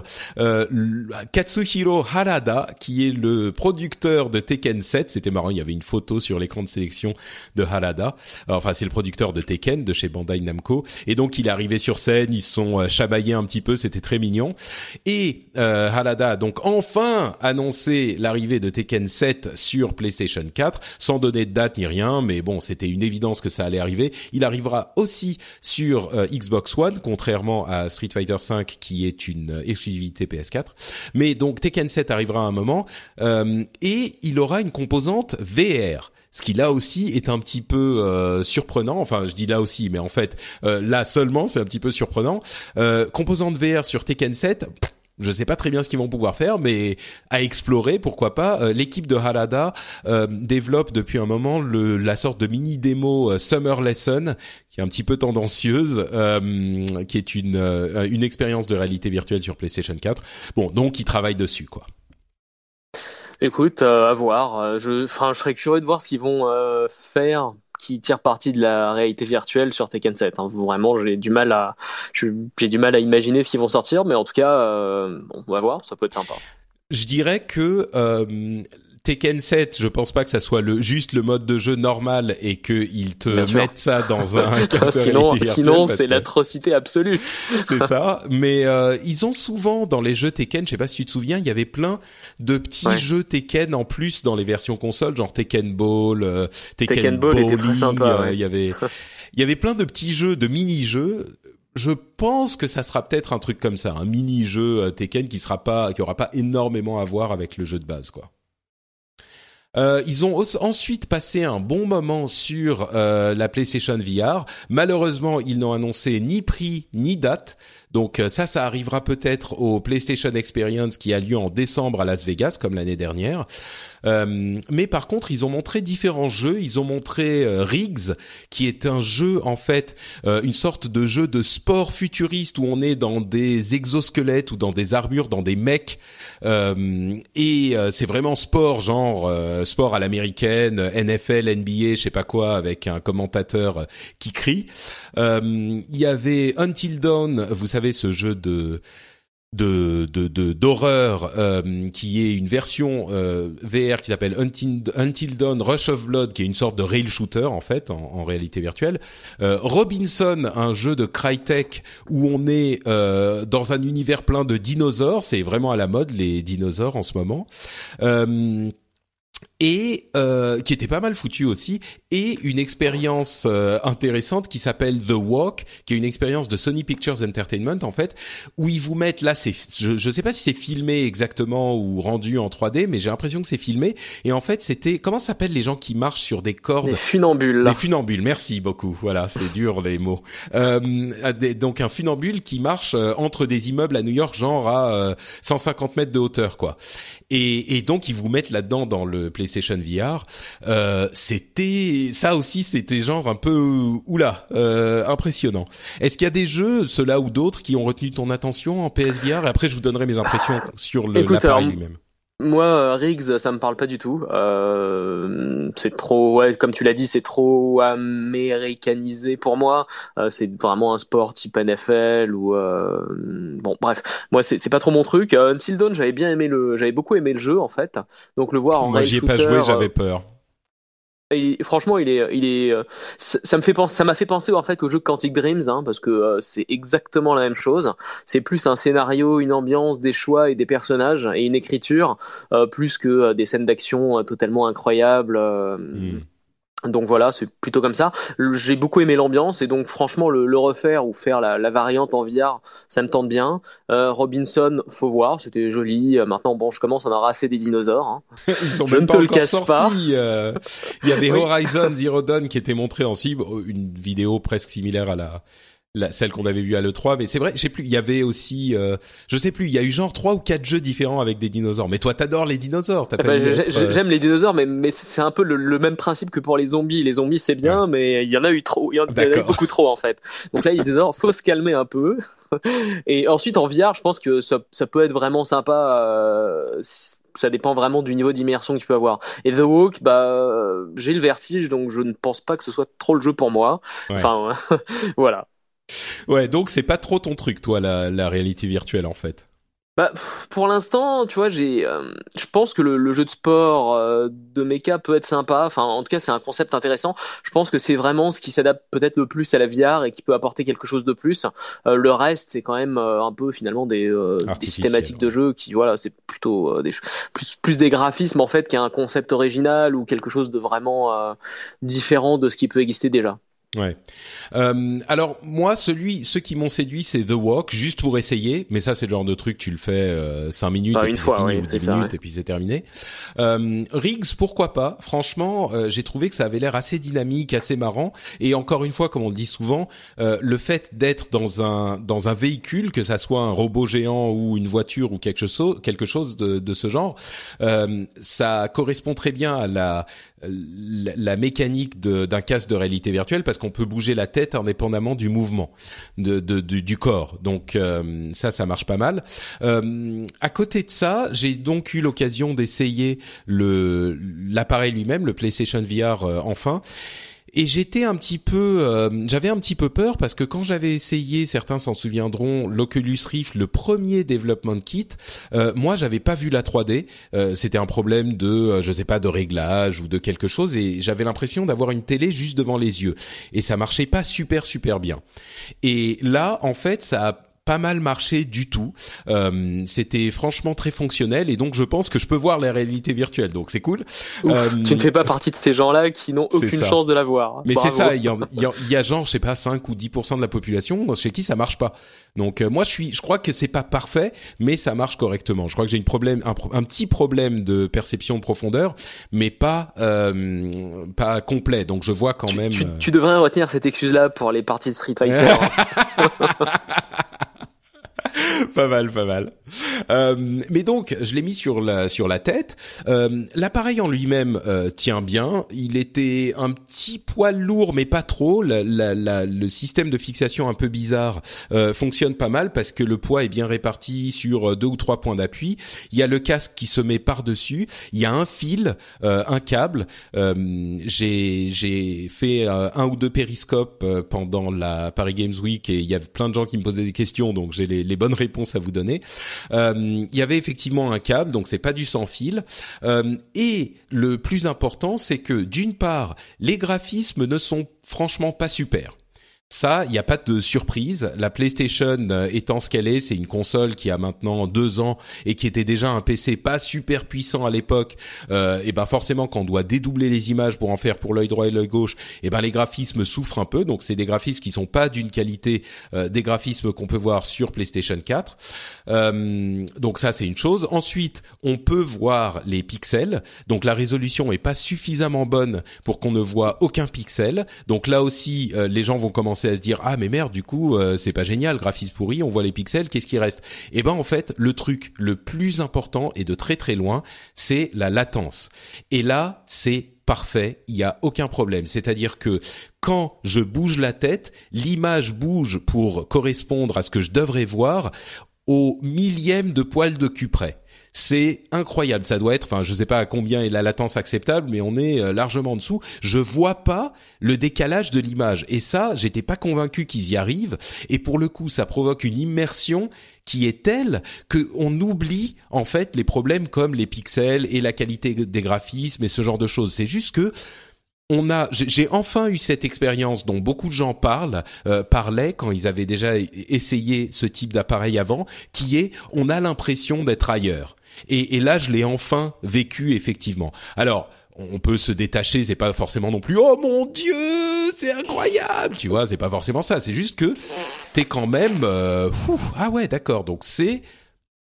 Katsuhiro Harada, qui est le producteur de Tekken 7. C'était marrant, il y avait une photo sur l'écran de sélection de Harada. Enfin, c'est le producteur de Tekken de chez Bandai Namco. Et donc, il est arrivé sur scène, ils sont chamaillés un petit peu, c'était très mignon. Et Harada a donc enfin annoncé l'arrivée de Tekken 7 sur PlayStation 4, sans donner de date ni rien mais bon, c'était une évidence que ça allait arriver. Il arrivera aussi sur euh, Xbox One, contrairement à Street Fighter V qui est une euh, exclusivité PS4. Mais donc Tekken 7 arrivera à un moment euh, et il aura une composante VR ce qui là aussi est un petit peu surprenant. Enfin, je dis là aussi, mais en fait, là seulement, c'est un petit peu surprenant. composante VR sur Tekken 7, je sais pas très bien ce qu'ils vont pouvoir faire, mais à explorer, pourquoi pas. Euh, l'équipe de Harada euh, développe depuis un moment la sorte de mini démo euh, Summer Lesson, qui est un petit peu tendancieuse, qui est une une expérience de réalité virtuelle sur PlayStation 4. Bon, donc ils travaillent dessus, quoi. Écoute, à voir. Je, enfin, je serais curieux de voir ce qu'ils vont faire qui tire parti de la réalité virtuelle sur Tekken 7. Hein. Vraiment, j'ai du mal à, j'ai du mal à imaginer ce qu'ils vont sortir, mais en tout cas, euh, bon, on va voir, ça peut être sympa. Je dirais que euh, Tekken 7, je pense pas que ça soit le juste le mode de jeu normal et qu'ils te mettent ça dans un [LAUGHS] sinon sinon c'est l'atrocité absolue. [LAUGHS] c'est ça, mais euh, ils ont souvent dans les jeux Tekken, je sais pas si tu te souviens, il y avait plein de petits jeux Tekken en plus dans les versions console, genre Tekken Ball, euh, Tekken, Ball était très sympa. Euh, il y avait [LAUGHS] il y avait plein de petits jeux, de mini-jeux je pense que ça sera peut-être un truc comme ça, un mini-jeu Tekken qui sera pas, qui aura pas énormément à voir avec le jeu de base, quoi. Euh, ils ont ensuite passé un bon moment sur euh, la PlayStation VR. Malheureusement, ils n'ont annoncé ni prix ni date. Donc euh, ça, ça arrivera peut-être au PlayStation Experience qui a lieu en décembre à Las Vegas, comme l'année dernière. Euh, mais par contre, ils ont montré différents jeux. Ils ont montré euh, Riggs, qui est un jeu en fait, euh, une sorte de jeu de sport futuriste où on est dans des exosquelettes ou dans des armures, dans des mecs, et c'est vraiment sport, genre sport à l'américaine, NFL, NBA, je sais pas quoi, avec un commentateur qui crie. Il y avait Until Dawn, vous savez ce jeu de de d'horreur euh, qui est une version euh, VR qui s'appelle Until, Until Dawn Rush of Blood qui est une sorte de rail shooter en fait en, réalité virtuelle. Euh, Robinson un jeu de Crytek où on est dans un univers plein de dinosaures. C'est vraiment à la mode les dinosaures en ce moment et euh, qui était pas mal foutu aussi, et une expérience euh, intéressante qui s'appelle The Walk, qui est une expérience de Sony Pictures Entertainment en fait, où ils vous mettent là, c'est, je, je sais pas si c'est filmé exactement ou rendu en 3D, mais j'ai l'impression que c'est filmé. Et en fait, c'était comment s'appellent les gens qui marchent sur des cordes? Les funambules. Les funambules. Merci beaucoup. Voilà, c'est dur les mots. Euh, donc un funambule qui marche euh, entre des immeubles à New York, genre à 150 mètres de hauteur, quoi. Et, et donc ils vous mettent là-dedans dans le PlayStation PlayStation VR, euh, c'était ça aussi, c'était genre un peu oula, euh, impressionnant. Est-ce qu'il y a des jeux, ceux-là ou d'autres, qui ont retenu ton attention en PSVR Et après, je vous donnerai mes impressions sur le l'appareil lui-même. Moi, euh, Riggs, ça me parle pas du tout. Euh, c'est trop, ouais, comme tu l'as dit, c'est trop américanisé pour moi. Euh, c'est vraiment un sport type NFL ou euh, bon, bref, moi c'est pas trop mon truc. Until Dawn, j'avais bien aimé le, j'avais beaucoup aimé le jeu en fait. Donc le voir en Moi, j'y ai pas joué, j'avais peur. Et franchement, il est, il est, euh, ça me fait penser, ça m'a fait penser en fait au jeu Quantic Dreams, hein, parce que euh, c'est exactement la même chose. C'est plus un scénario, une ambiance, des choix et des personnages et une écriture, euh, plus que des scènes d'action totalement incroyables. Mm. Donc voilà, c'est plutôt comme ça. J'ai beaucoup aimé l'ambiance et donc franchement le, le refaire ou faire la, la, variante en VR, ça me tente bien. Euh, Robinson, faut voir, c'était joli. Euh, maintenant bon, je commence à en assez des dinosaures. Hein. [LAUGHS] Ils sont je même ne pas te le cache pas. Euh, il y avait Horizon Zero Dawn qui était montré en cible, une vidéo presque similaire à la la, celle qu'on avait vue à l'E3, mais c'est vrai, je sais plus, il y avait aussi, euh, je sais plus, il y a eu genre trois ou quatre jeux différents avec des dinosaures. Mais toi, t'adores les dinosaures. Ben, euh, J'aime les dinosaures, mais, mais c'est un peu le, même principe que pour les zombies. Les zombies, c'est bien, mais il y en a eu trop, il y en, a eu beaucoup trop en fait. Donc là, les dinosaures, faut se calmer un peu. [LAUGHS] Et ensuite, en VR, je pense que ça, ça peut être vraiment sympa. Euh, ça dépend vraiment du niveau d'immersion que tu peux avoir. Et The Walk, bah, j'ai le vertige, donc je ne pense pas que ce soit trop le jeu pour moi. Enfin, [LAUGHS] voilà. Ouais, donc c'est pas trop ton truc, toi, la, la réalité virtuelle, en fait. Bah, pour l'instant, tu vois, j'ai, euh, je pense que le, jeu de sport euh, de mecha peut être sympa. Enfin, en tout cas, c'est un concept intéressant. Je pense que c'est vraiment ce qui s'adapte peut-être le plus à la VR et qui peut apporter quelque chose de plus. Euh, le reste, c'est quand même un peu finalement des, des systématiques de jeu qui, voilà, c'est plutôt des plus plus des graphismes en fait qu'un concept original ou quelque chose de vraiment différent de ce qui peut exister déjà. Ouais. Euh, alors moi, celui, ceux qui m'ont séduit, c'est The Walk, juste pour essayer. Mais ça, c'est le genre de truc, tu le fais euh, 5 minutes, et une fois, fini, ou 10 minutes, et puis c'est terminé. Euh, Riggs, pourquoi pas? Franchement, euh, j'ai trouvé que ça avait l'air assez dynamique, assez marrant. Et encore une fois, comme on le dit souvent, euh, le fait d'être dans un dans un véhicule, que ça soit un robot géant ou une voiture ou quelque chose, quelque chose de, de ce genre, euh, ça correspond très bien à la la, mécanique d'un casque de réalité virtuelle parce qu'on peut bouger la tête indépendamment du mouvement du corps. Donc euh, ça, ça marche pas mal. Euh, à côté de ça, j'ai donc eu l'occasion d'essayer l'appareil lui-même, le PlayStation VR euh, enfin. Et j'étais un petit peu, euh, j'avais un petit peu peur parce que quand j'avais essayé, certains s'en souviendront, l'Oculus Rift, le premier development kit, euh, moi j'avais pas vu la 3D. Euh, C'était un problème de, euh, je sais pas, de réglage ou de quelque chose, et j'avais l'impression d'avoir une télé juste devant les yeux, et ça marchait pas super super bien. Et là, en fait, ça a pas mal marché du tout. Euh, C'était franchement très fonctionnel et donc je pense que je peux voir la réalité virtuelle. Donc c'est cool. euh, tu ne fais pas partie de ces gens-là qui n'ont aucune chance de la voir. Mais c'est ça. Il y, a, y, a, genre je sais pas 5 ou 10% de la population chez qui ça marche pas. Donc euh, moi je suis, je crois que c'est pas parfait, mais ça marche correctement. Je crois que j'ai une problème, un, un, petit problème de perception de profondeur, mais pas euh, pas complet. Donc je vois quand même. Tu, tu, devrais retenir cette excuse-là pour les parties de Street Fighter. [LAUGHS] [LAUGHS] [LAUGHS] pas mal, pas mal. Euh, mais donc, je l'ai mis sur la sur la tête. Euh, L'appareil en lui-même euh, tient bien. Il était un petit poil lourd, mais pas trop. La, la, la, le système de fixation un peu bizarre euh, fonctionne pas mal parce que le poids est bien réparti sur deux ou trois points d'appui. Il y a le casque qui se met par dessus. Il y a un fil, euh, un câble. J'ai j'ai fait un ou deux périscopes pendant la Paris Games Week et il y a plein de gens qui me posaient des questions, donc j'ai les, les bonnes réponses à vous donner. Euh, il y avait effectivement un câble, donc c'est pas du sans fil. Euh, et le plus important, c'est que d'une part, les graphismes ne sont franchement pas super. Ça, il n'y a pas de surprise. La PlayStation euh, étant ce qu'elle est, c'est une console qui a maintenant deux ans et qui était déjà un PC pas super puissant à l'époque. Euh, et ben forcément, quand on doit dédoubler les images pour en faire pour l'œil droit et l'œil gauche, et ben les graphismes souffrent un peu. Donc c'est des graphismes qui sont pas d'une qualité euh, des graphismes qu'on peut voir sur PlayStation 4. Euh, donc ça, c'est une chose. Ensuite, on peut voir les pixels. Donc la résolution est pas suffisamment bonne pour qu'on ne voit aucun pixel. Donc là aussi, les gens vont commencer commencer à se dire ah mais merde du coup c'est pas génial, graphisme pourri, on voit les pixels, qu'est-ce qui reste? Eh ben en fait le truc le plus important et de très très loin, c'est la latence. Et là c'est parfait, il y a aucun problème. C'est-à-dire que quand je bouge la tête, l'image bouge pour correspondre à ce que je devrais voir au millième de poil de cul près. C'est incroyable. Ça doit être, enfin, je sais pas à combien est la latence acceptable, mais on est euh, largement en dessous. Je vois pas le décalage de l'image. Et ça, j'étais pas convaincu qu'ils y arrivent. Et pour le coup, ça provoque une immersion qui est telle que on oublie en fait les problèmes comme les pixels et la qualité des graphismes et ce genre de choses. C'est juste que on a, j'ai enfin eu cette expérience dont beaucoup de gens parlent, euh, parlaient quand ils avaient déjà essayé ce type d'appareil avant, qui est, on a l'impression d'être ailleurs. Et, là, je l'ai enfin vécu effectivement. Alors, on peut se détacher, c'est pas forcément non plus oh mon dieu, c'est incroyable, tu vois, c'est pas forcément ça, c'est juste que t'es quand même euh, ah ouais, d'accord. Donc c'est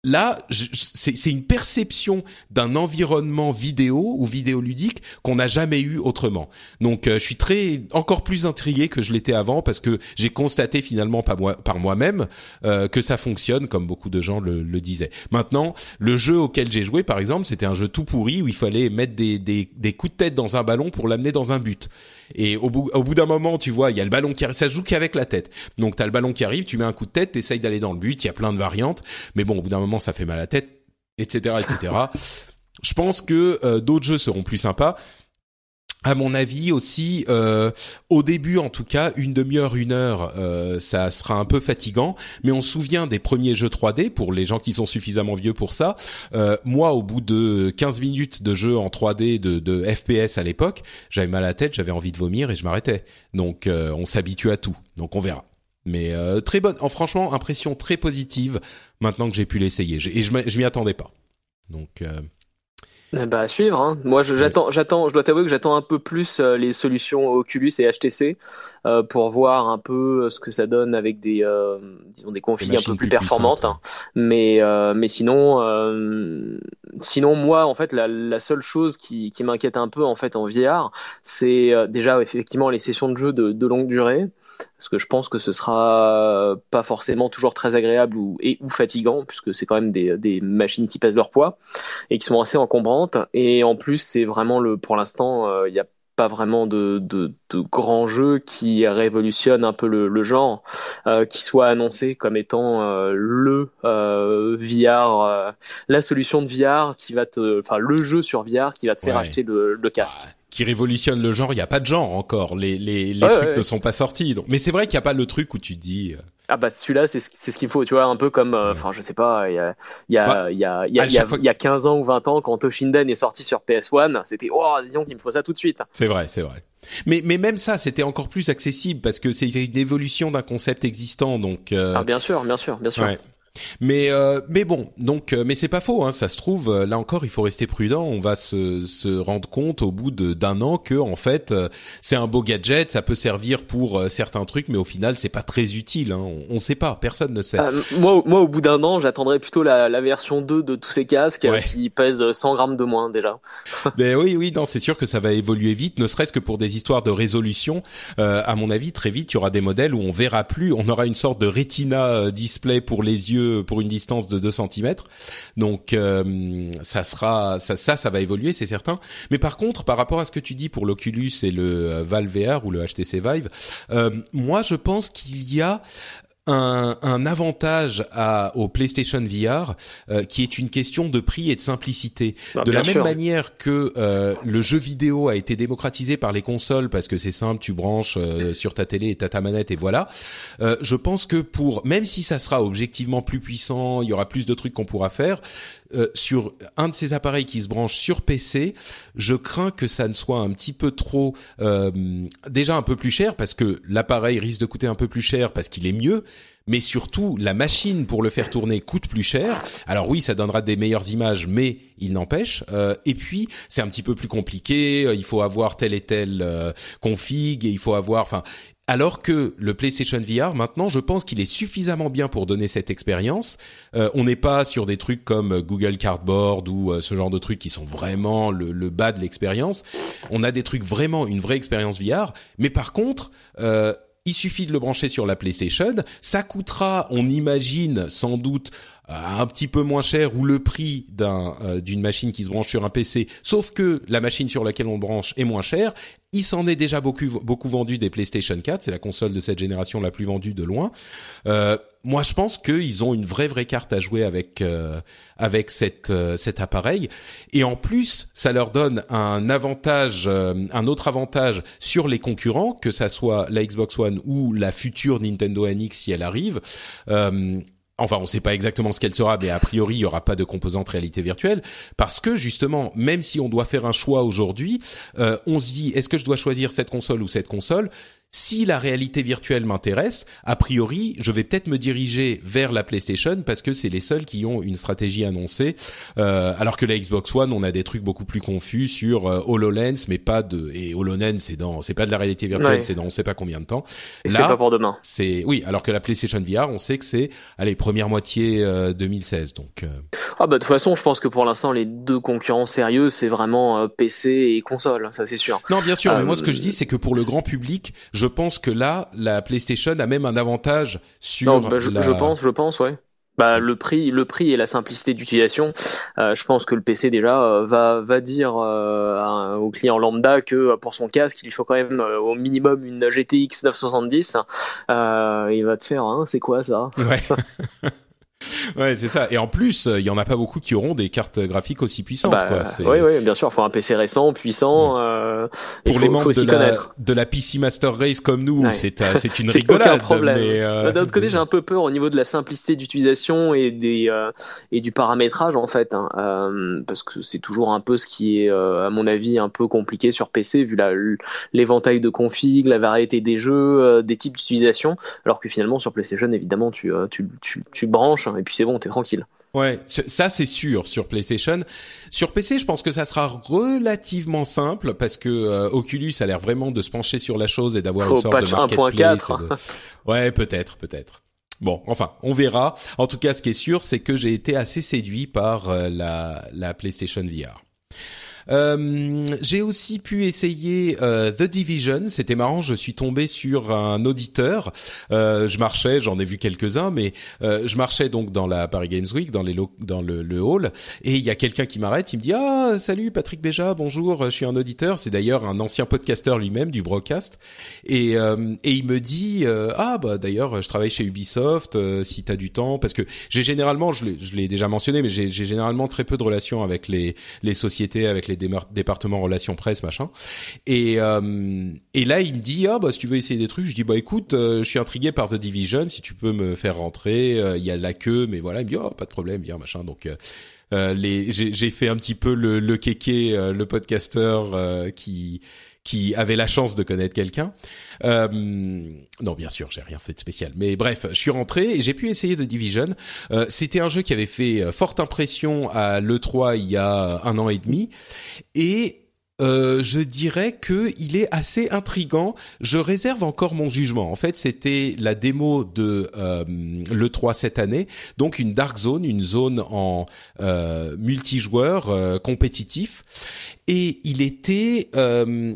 là, c'est une perception d'un environnement vidéo ou vidéoludique qu'on n'a jamais eu autrement. Donc, euh, je suis très encore plus intrigué que je l'étais avant parce que j'ai constaté finalement par, moi, moi-même euh, que ça fonctionne comme beaucoup de gens le, le disaient. Maintenant, le jeu auquel j'ai joué, par exemple, c'était un jeu tout pourri où il fallait mettre des, des, des coups de tête dans un ballon pour l'amener dans un but. Et au bout, au bout d'un moment, tu vois, il y a le ballon qui arrive. Ça se joue qu'avec la tête. Donc, tu as le ballon qui arrive, tu mets un coup de tête, t'essayes d'aller dans le but. Il y a plein de variantes. Mais bon, au bout d'un moment, ça fait mal à la tête, etc., etc. [LAUGHS] Je pense que euh, d'autres jeux seront plus sympas à mon avis aussi, euh, au début en tout cas, une demi-heure, une heure, euh, ça sera un peu fatigant. Mais on se souvient des premiers jeux 3D pour les gens qui sont suffisamment vieux pour ça. Euh, moi, au bout de 15 minutes de jeu en 3D de, de FPS à l'époque, j'avais mal à la tête, j'avais envie de vomir et je m'arrêtais. Donc, on s'habitue à tout. Donc, on verra. Mais très bonne, en, franchement, impression très positive maintenant que j'ai pu l'essayer. Et je m'y attendais pas. Donc. Eh bah à suivre. Hein. Moi, j'attends, j'attends. Je dois t'avouer que j'attends un peu plus euh, les solutions Oculus et HTC euh, pour voir un peu euh, ce que ça donne avec des, euh, disons, des configs un peu plus, performantes. Hein. Mais, mais sinon, sinon, moi, en fait, la, la seule chose qui, qui m'inquiète un peu en fait en VR, c'est déjà effectivement les sessions de jeu de, de longue durée parce que je pense que ce sera pas forcément toujours très agréable ou, et, ou fatigant, puisque c'est quand même des, des, machines qui pèsent leur poids et qui sont assez encombrantes. Et en plus, c'est vraiment le, pour l'instant, euh, il n'y a pas vraiment de, de, de grands jeux qui révolutionnent un peu le, le genre, euh, qui soit annoncé comme étant euh, le euh, VR, la solution de VR qui va te, enfin le jeu sur VR qui va te faire acheter le, le casque qui révolutionne le genre. Il n'y a pas de genre encore. Les, les, les trucs ne sont pas sortis. Donc. Mais c'est vrai qu'il n'y a pas le truc où tu dis. Euh, ah bah celui-là, c'est ce qu'il faut, tu vois, un peu comme, euh, enfin je sais pas, il y a, y a, il y a, il y a, il y a 15 ans ou 20 ans quand Toshinden est sorti sur PS1, c'était oh disons qu'il me faut ça tout de suite. C'est vrai, c'est vrai. Mais mais même ça, c'était encore plus accessible parce que c'est une évolution d'un concept existant, donc. Euh... Ah bien sûr, bien sûr, bien sûr. Ouais. Mais euh, mais bon, donc euh, mais c'est pas faux. Hein, ça se trouve euh, là encore, il faut rester prudent. On va se se rendre compte au bout d'un an que en fait c'est un beau gadget, ça peut servir pour certains trucs, mais au final c'est pas très utile. Hein. On, on sait pas, personne ne sait. moi moi au bout d'un an, j'attendrais plutôt la, la version 2 de tous ces casques qui pèsent 100 grammes de moins déjà. [LAUGHS] ben oui oui non c'est sûr que ça va évoluer vite, ne serait-ce que pour des histoires de résolution. à mon avis très vite il y aura des modèles où on verra plus, on aura une sorte de Retina display pour les yeux pour une distance de 2 cm. Donc euh, ça sera ça, ça ça va évoluer, c'est certain. Mais par contre, par rapport à ce que tu dis pour l'Oculus et le euh, Valve VR ou le HTC Vive, euh, moi je pense qu'il y a un, un, avantage à, au PlayStation VR euh, qui est une question de prix et de simplicité. Bah, de la même manière que euh, le jeu vidéo a été démocratisé par les consoles parce que c'est simple, tu branches euh, sur ta télé et t'as ta manette et voilà. je pense que pour même si ça sera objectivement plus puissant, il y aura plus de trucs qu'on pourra faire, euh, sur un de ces appareils qui se branche sur PC, je crains que ça ne soit un petit peu trop euh, déjà un peu plus cher parce que l'appareil risque de coûter un peu plus cher parce qu'il est mieux, mais surtout la machine pour le faire tourner coûte plus cher. Alors oui, ça donnera des meilleures images, mais il n'empêche. Euh, et puis c'est un petit peu plus compliqué. Il faut avoir tel et tel config et il faut avoir. Enfin, alors que le PlayStation VR, maintenant, je pense qu'il est suffisamment bien pour donner cette expérience. Euh, on n'est pas sur des trucs comme Google Cardboard ou euh, ce genre de trucs qui sont vraiment le, bas de l'expérience. On a des trucs vraiment une vraie expérience VR. Mais par contre, euh, il suffit de le brancher sur la PlayStation. Ça coûtera, on imagine, sans doute un petit peu moins cher ou le prix euh, d'une machine qui se branche sur un PC, sauf que la machine sur laquelle on branche est moins chère. Il s'en est déjà beaucoup beaucoup vendu des PlayStation 4, c'est la console de cette génération la plus vendue de loin. Euh, moi, je pense qu'ils ont une vraie vraie carte à jouer avec euh, avec cette euh, cet appareil. Et en plus, ça leur donne un avantage, un autre avantage sur les concurrents, que ça soit la Xbox One ou la future Nintendo NX si elle arrive. Enfin, on ne sait pas exactement ce qu'elle sera, mais a priori, il y aura pas de composante réalité virtuelle. Parce que justement, même si on doit faire un choix aujourd'hui, euh, on se dit est-ce que je dois choisir cette console ou cette console? Si la réalité virtuelle m'intéresse, a priori, je vais peut-être me diriger vers la PlayStation parce que c'est les seuls qui ont une stratégie annoncée. Euh, alors que la Xbox One, on a des trucs beaucoup plus confus sur euh, Hololens, mais pas de et Hololens, c'est dans, c'est pas de la réalité virtuelle, c'est dans on sait pas combien de temps. Et c'est pas pour demain. C'est oui, alors que la PlayStation VR, on sait que c'est allez première moitié 2016, euh, donc. Euh. Ah bah de toute façon, je pense que pour l'instant, les deux concurrents sérieux, c'est vraiment PC et console, ça c'est sûr. Non, bien sûr, mais moi ce que je dis, c'est que pour le grand public, je pense que là, la PlayStation a même un avantage sur. Non, bah, je, pense, je pense, ouais. Bah, le prix, le prix et la simplicité d'utilisation. Euh, je pense que le PC déjà euh, va va dire euh, au client lambda que pour son casque, il faut quand même au minimum une GTX 970. il va te faire, hein, c'est quoi ça? Ouais. [LAUGHS] Ouais, c'est ça. Et en plus, il y en a pas beaucoup qui auront des cartes graphiques aussi puissantes. Bah, quoi. Oui, oui, bien sûr. Il faut un PC récent, puissant. Euh, Pour les membres de, la, de la PC Master Race comme nous, c'est euh, c'est [LAUGHS] une rigolade. problème. Euh... Bah, d'un autre côté, j'ai un peu peur au niveau de la simplicité d'utilisation et des euh, et du paramétrage en fait, hein, euh, parce que c'est toujours un peu ce qui est, à mon avis, un peu compliqué sur PC vu l'éventail de config, la variété des jeux, des types d'utilisation, alors que finalement sur PlayStation, évidemment, tu tu tu, tu branches et puis c'est bon, t'es tranquille. Ouais, ça c'est sûr sur PlayStation. Sur PC, je pense que ça sera relativement simple parce que euh, Oculus a l'air vraiment de se pencher sur la chose et d'avoir une sorte de marketplace. De... [LAUGHS] Ouais, peut-être, peut-être. Bon, enfin, on verra. En tout cas, ce qui est sûr, c'est que j'ai été assez séduit par euh, la, la PlayStation VR. Euh, j'ai aussi pu essayer euh, The Division. C'était marrant. Je suis tombé sur un auditeur. Euh, je marchais, j'en ai vu quelques-uns, mais euh, je marchais donc dans la Paris Games Week, dans les dans le, hall, et il y a quelqu'un qui m'arrête. Il me dit ah salut Patrick Béja, bonjour. Je suis un auditeur. C'est d'ailleurs un ancien podcasteur lui-même du broadcast, et et il me dit ah bah d'ailleurs je travaille chez Ubisoft. si t'as du temps, parce que j'ai généralement, je l'ai déjà mentionné, mais j'ai généralement très peu de relations avec les les sociétés, avec les départements relations presse machin. Et euh, et là il me dit ah bah si tu veux essayer des trucs je dis bah écoute euh, je suis intrigué par The Division si tu peux me faire rentrer euh, il y a la queue mais voilà. Il me dit oh pas de problème viens machin. Donc les j'ai fait un petit peu le le kéké le podcasteur qui qui avait la chance de connaître quelqu'un. Euh, non, bien sûr, j'ai rien fait de spécial. Mais bref, je suis rentré et j'ai pu essayer The Division. Euh, C'était un jeu qui avait fait euh, forte impression à l'E3 il y a un an et demi. Et euh, je dirais que il est assez intrigant. Je réserve encore mon jugement. En fait, c'était la démo de euh, le 3 cette année, donc une dark zone, une zone en euh, multijoueur euh, compétitif. Et il était,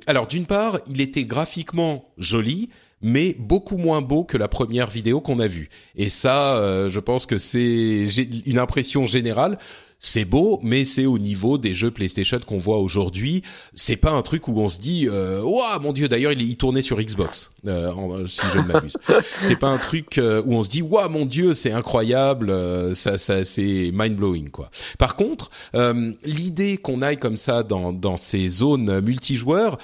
alors d'une part, il était graphiquement joli mais beaucoup moins beau que la première vidéo qu'on a vue. Et ça, je pense que c'est une impression générale c'est beau, mais c'est au niveau des jeux PlayStation qu'on voit aujourd'hui. C'est pas un truc où on se dit, euh, mon dieu, d'ailleurs il, il tournait sur Xbox, euh, si je ne m'abuse. [LAUGHS] c'est pas un truc euh, où on se dit, waouh, mon dieu, c'est incroyable, euh, ça, ça, c'est mind blowing quoi. Par contre, l'idée qu'on aille comme ça dans dans ces zones multijoueurs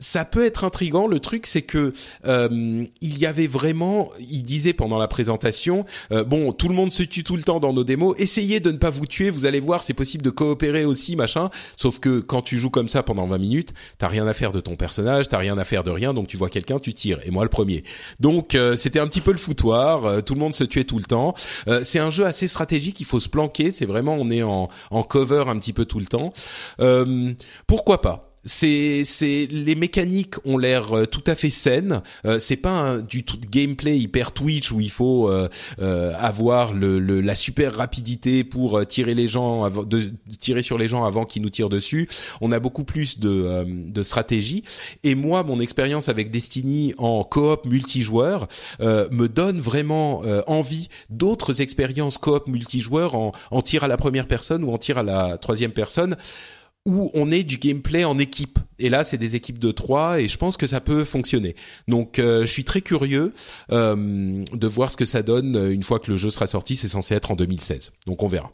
ça peut être intrigant. Le truc, c'est que euh, il y avait vraiment, il disait pendant la présentation, euh, bon, tout le monde se tue tout le temps dans nos démos. Essayez de ne pas vous tuer. Vous allez voir, c'est possible de coopérer aussi, machin. Sauf que quand tu joues comme ça pendant 20 minutes, t'as rien à faire de ton personnage, t'as rien à faire de rien. Donc tu vois quelqu'un, tu tires. Et moi le premier. Donc euh, c'était un petit peu le foutoir. tout le monde se tuait tout le temps. c'est un jeu assez stratégique. Il faut se planquer. C'est vraiment, on est en, en cover un petit peu tout le temps. pourquoi pas? C'est c'est les mécaniques ont l'air euh, tout à fait saines. Euh, c'est pas du tout gameplay hyper Twitch où il faut euh, euh, avoir le, le, la super rapidité pour tirer les gens avant, de tirer sur les gens avant qu'ils nous tirent dessus. On a beaucoup plus de de stratégie. Et moi, mon expérience avec Destiny en coop multijoueur me donne vraiment envie d'autres expériences coop multijoueur en, en tir à la première personne ou en tir à la troisième personne où on est du gameplay en équipe. Et là, c'est des équipes de trois, et je pense que ça peut fonctionner. Donc, euh, je suis très curieux euh, de voir ce que ça donne euh, une fois que le jeu sera sorti. C'est censé être en 2016, donc on verra.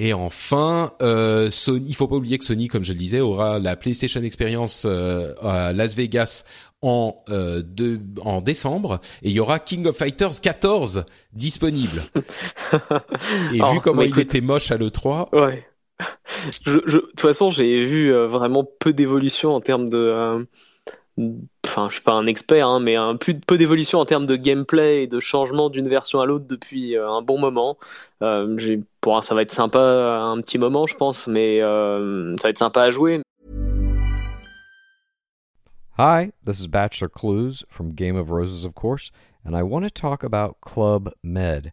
Et enfin, euh, Sony, il faut pas oublier que Sony, comme je le disais, aura la PlayStation Experience à Las Vegas en de, en décembre et il y aura King of Fighters 14 disponible. [LAUGHS] et vu comment il était moche à l'E3, ouais je, de toute façon, j'ai vu euh, vraiment peu d'évolution en termes de. Euh, enfin, je suis pas un expert, hein, mais un plus peu d'évolution en termes de gameplay et de changement d'une version à l'autre depuis euh, un bon moment. j'ai, pour ça va être sympa un petit moment, je pense, mais ça va être sympa à jouer. Hi, this is Bachelor Clues from Game of Roses, of course, and I want to talk about Club Med.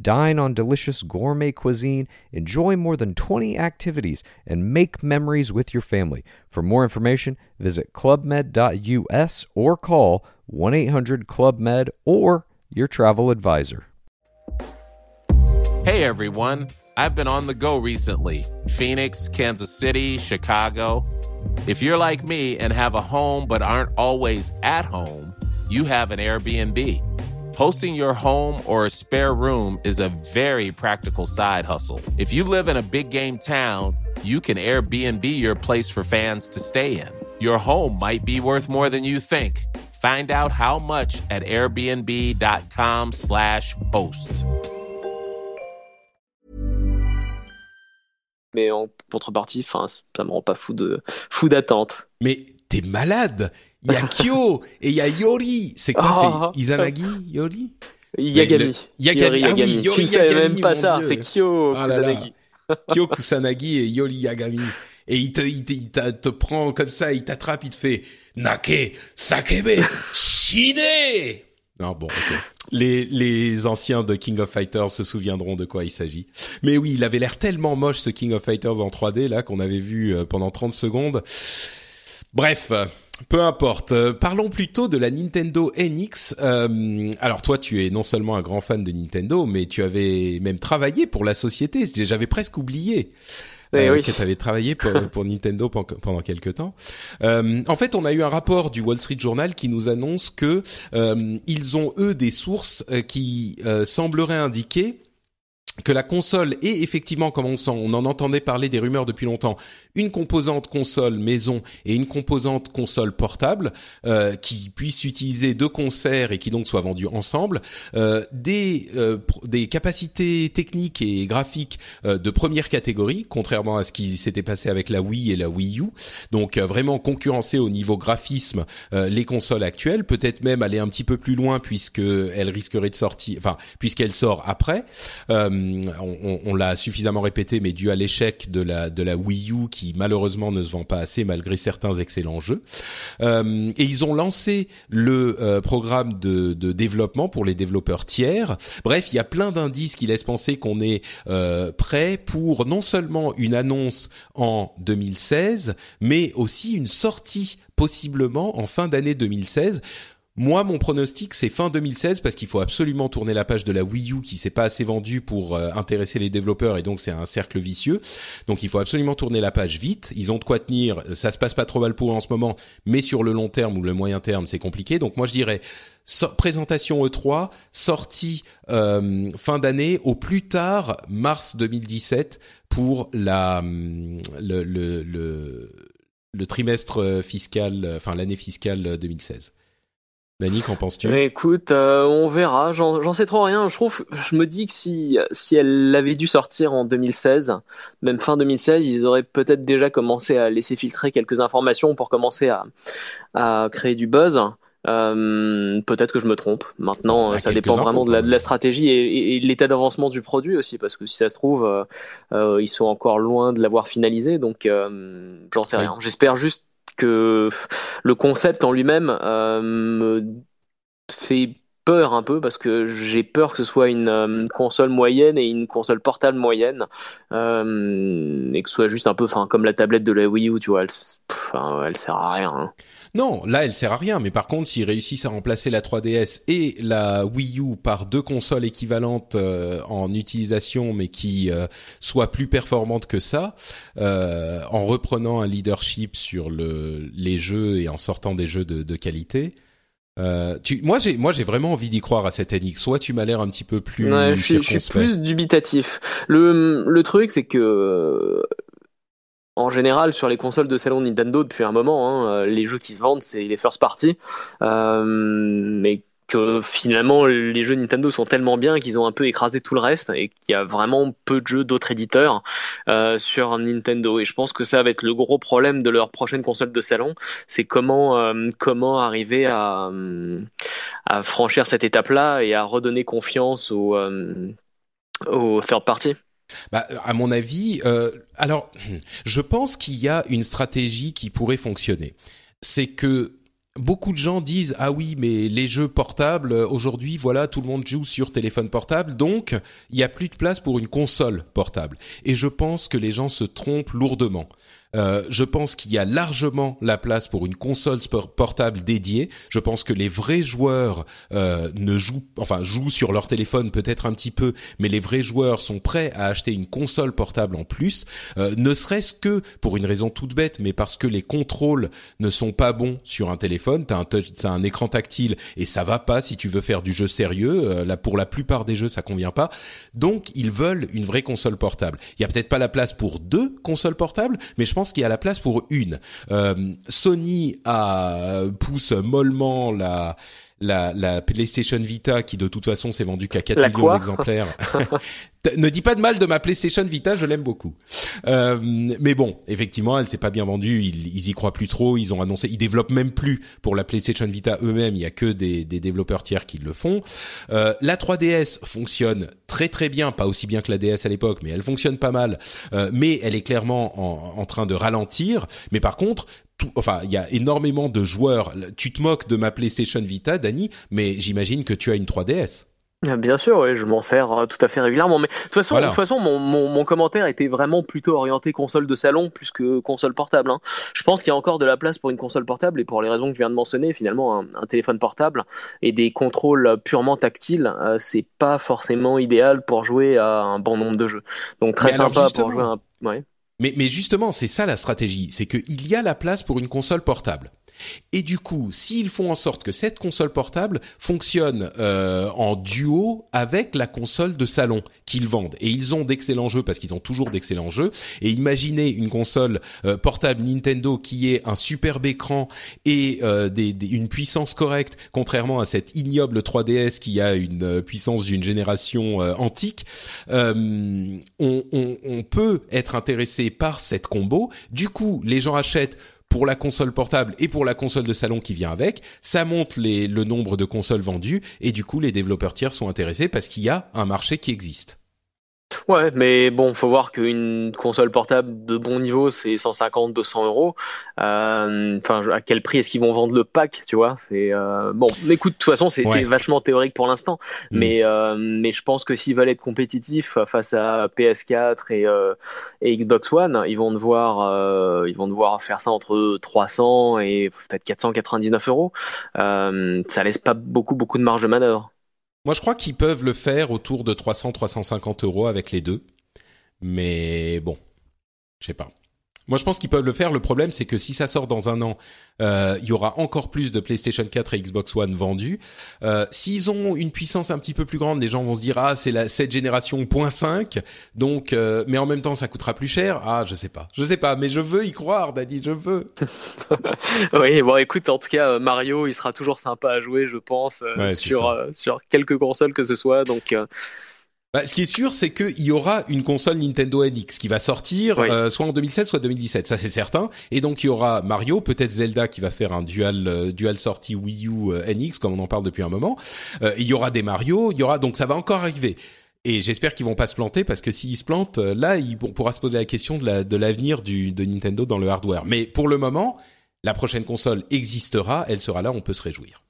Dine on delicious gourmet cuisine, enjoy more than 20 activities, and make memories with your family. For more information, visit clubmed.us or call 1 800 Club Med or your travel advisor. Hey everyone, I've been on the go recently Phoenix, Kansas City, Chicago. If you're like me and have a home but aren't always at home, you have an Airbnb. Hosting your home or a spare room is a very practical side hustle. If you live in a big game town, you can Airbnb your place for fans to stay in. Your home might be worth more than you think. Find out how much at airbnb.com/slash host. Mais en contrepartie, ça me rend pas fou de fou d'attente. Mais t'es malade il y a [LAUGHS] Kyo et il y a Yori. C'est quoi C'est oh. Izanagi Yori? Yagami. Yagami. Yori, ah oui, Yori tu ne savais même pas ça. C'est Kyo ah Kusanagi. [LAUGHS] Kyo Kusanagi et Yori Yagami. Et il te, il te, il te prend comme ça, il t'attrape, il te fait Nake Sakebe Shine. Non bon, ok. Les, les anciens de King of Fighters se souviendront de quoi il s'agit. Mais oui, il avait l'air tellement moche ce King of Fighters en 3D là qu'on avait vu euh, pendant 30 secondes. Bref, peu importe. Euh, parlons plutôt de la Nintendo NX. Euh, alors toi, tu es non seulement un grand fan de Nintendo, mais tu avais même travaillé pour la société. J'avais presque oublié. Eh euh, que tu avais travaillé pour, [LAUGHS] pour Nintendo pendant quelques temps. Euh, en fait, on a eu un rapport du Wall Street Journal qui nous annonce que euh, ils ont eux des sources qui sembleraient indiquer que la console est effectivement, comme on, on en entendait parler des rumeurs depuis longtemps, une composante console maison et une composante console portable euh, qui puissent utiliser deux concerts et qui donc soient vendus ensemble, euh, des euh, des capacités techniques et graphiques euh, de première catégorie, contrairement à ce qui s'était passé avec la Wii et la Wii U. Donc euh, vraiment concurrencer au niveau graphisme les consoles actuelles, peut-être même aller un petit peu plus loin puisque elle risquerait de sortir, enfin puisqu'elle sort après. on, on l'a suffisamment répété, mais dû à l'échec de la de la Wii U malheureusement ne se vend pas assez malgré certains excellents jeux. Euh, et ils ont lancé le euh, programme de, de, développement pour les développeurs tiers. Bref, il y a plein d'indices qui laissent penser qu'on est euh, prêt pour non seulement une annonce en 2016, mais aussi une sortie possiblement en fin d'année 2016. Moi, mon pronostic, c'est fin 2016 parce qu'il faut absolument tourner la page de la Wii U qui s'est pas assez vendue pour euh, intéresser les développeurs et donc c'est un cercle vicieux. Donc il faut absolument tourner la page vite. Ils ont de quoi tenir. Ça se passe pas trop mal pour eux en ce moment, mais sur le long terme ou le moyen terme, c'est compliqué. Donc moi je dirais présentation E3, sortie euh, fin d'année, au plus tard mars 2017 pour la hum, le, le, le, le trimestre fiscal, enfin l'année fiscale 2016. Dani, qu'en penses-tu? Écoute, euh, on verra. J'en sais trop rien. Je trouve, je me dis que si si elle avait dû sortir en 2016, même fin 2016, ils auraient peut-être déjà commencé à laisser filtrer quelques informations pour commencer à à créer du buzz. Euh, peut-être que je me trompe. Maintenant, ça dépend vraiment de la, de la, stratégie et, et, l'état d'avancement du produit aussi, parce que si ça se trouve, euh, euh ils sont encore loin de l'avoir finalisé. Donc, j'en sais rien. J'espère juste que le concept en lui-même euh, me fait peur un peu parce que j'ai peur que ce soit une euh, console moyenne et une console portable moyenne euh, et que ce soit juste un peu enfin comme la tablette de la Wii U tu vois elle, elle sert à rien hein. Non là elle sert à rien mais par contre s'ils réussissent à remplacer la 3DS et la Wii U par deux consoles équivalentes en utilisation mais qui soient plus performantes que ça en reprenant un leadership sur le, les jeux et en sortant des jeux de, de qualité euh, tu, moi, j'ai, moi, j'ai vraiment envie d'y croire à cette NX. Soit tu m'as l'air un petit peu plus. Ouais, je, suis, je, suis, plus dubitatif. Le, le truc, c'est que en général, sur les consoles de salon Nintendo depuis un moment, hein, les jeux qui se vendent, c'est les first party. Euh, mais que finalement les jeux Nintendo sont tellement bien qu'ils ont un peu écrasé tout le reste et qu'il y a vraiment peu de jeux d'autres éditeurs euh, sur Nintendo et je pense que ça va être le gros problème de leur prochaine console de salon c'est comment euh, comment arriver à, franchir cette étape là et à redonner confiance aux, euh, aux third party bah, à mon avis, euh, alors, je pense qu'il y a une stratégie qui pourrait fonctionner. C'est que Beaucoup de gens disent ah oui mais les jeux portables aujourd'hui voilà tout le monde joue sur téléphone portable donc il y a plus de place pour une console portable et je pense que les gens se trompent lourdement. Euh, je pense qu'il y a largement la place pour une console portable dédiée. Je pense que les vrais joueurs euh, ne jouent, enfin jouent sur leur téléphone peut-être un petit peu, mais les vrais joueurs sont prêts à acheter une console portable en plus, euh, ne serait-ce que pour une raison toute bête, mais parce que les contrôles ne sont pas bons sur un téléphone. T'as un touch, un écran tactile et ça va pas si tu veux faire du jeu sérieux. Euh, là, pour la plupart des jeux, ça convient pas. Donc, ils veulent une vraie console portable. Il y a peut-être pas la place pour deux consoles portables, mais je pense pense qu'il y a la place pour une. Euh, Sony a pousse mollement la la, la PlayStation Vita qui de toute façon s'est vendue qu'à 4 millions d'exemplaires. [LAUGHS] ne dis pas de mal de ma PlayStation Vita, je l'aime beaucoup. Euh, mais bon, effectivement, elle s'est pas bien vendue. Ils, y croient plus trop. Ils ont annoncé, ils développent même plus pour la PlayStation Vita eux-mêmes. Il y a que des, des développeurs tiers qui le font. Euh, la 3DS fonctionne très très bien, pas aussi bien que la DS à l'époque, mais elle fonctionne pas mal. Euh, mais elle est clairement en, en train de ralentir. Mais par contre, enfin, il y a énormément de joueurs. Tu te moques de ma PlayStation Vita, Dani, mais j'imagine que tu as une 3DS. Bien sûr, oui, je m'en sers euh, tout à fait régulièrement. Mais de toute façon, de toute façon, mon, mon, mon, commentaire était vraiment plutôt orienté console de salon plus que console portable. Hein. Je pense qu'il y a encore de la place pour une console portable et pour les raisons que je viens de mentionner, finalement, un, un téléphone portable et des contrôles purement tactiles, euh, c'est pas forcément idéal pour jouer à un bon nombre de jeux. Donc très sympa pour jouer à un... Ouais. Mais, mais justement, c'est ça la stratégie, c'est qu'il y a la place pour une console portable. Et du coup, s'ils font en sorte que cette console portable fonctionne euh, en duo avec la console de salon qu'ils vendent, et ils ont d'excellents jeux parce qu'ils ont toujours d'excellents jeux, et imaginez une console euh, portable Nintendo qui ait un superbe écran et euh, une puissance correcte, contrairement à cette ignoble 3DS qui a une euh, puissance d'une génération antique, on, on, on peut être intéressé par cette combo. Du coup, les gens achètent pour la console portable et pour la console de salon qui vient avec, ça monte le nombre de consoles vendues et du coup les développeurs tiers sont intéressés parce qu'il y a un marché qui existe. Ouais, mais bon, faut voir qu'une console portable de bon niveau, c'est 150, 200 euros. Euh, enfin, à quel prix est-ce qu'ils vont vendre le pack, tu vois? C'est euh, bon. Écoute, de toute façon, c'est ouais. vachement théorique pour l'instant, mm. mais euh, mais je pense que s'ils veulent être compétitifs face à PS4 et, euh, et Xbox One, ils vont devoir euh, ils vont devoir faire ça entre 300 et peut-être 499 euros. ça laisse pas beaucoup beaucoup de marge de manœuvre. Moi, je crois qu'ils peuvent le faire autour de 300-350 euros avec les deux. Mais bon, je sais pas. Moi, je pense qu'ils peuvent le faire. Le problème, c'est que si ça sort dans un an, euh, il y aura encore plus de PlayStation 4 et Xbox One vendus. Euh, S'ils ont une puissance un petit peu plus grande, les gens vont se dire ah c'est la cette génération point 5, donc euh, mais en même temps ça coûtera plus cher. Ah je sais pas, je sais pas, mais je veux y croire, Daddy, je veux. [LAUGHS] oui, bon écoute, en tout cas euh, Mario, il sera toujours sympa à jouer, je pense, euh, Ouais, sur euh, sur quelques consoles que ce soit. Donc euh, Bah, ce qui est sûr, c'est qu'il y aura une console Nintendo NX qui va sortir Oui. euh, soit en 2016, soit 2017. Ça, c'est certain. Et donc, il y aura Mario, peut-être Zelda qui va faire un dual euh, dual sortie Wii U euh, NX, comme on en parle depuis un moment. Euh, il y aura des Mario. Il y aura donc ça va encore arriver. Et j'espère qu'ils vont pas se planter parce que s'ils se plantent, euh, là, on pourra se poser la question de la de l'avenir du de Nintendo dans le hardware. Mais pour le moment, la prochaine console existera. Elle sera là. On peut se réjouir.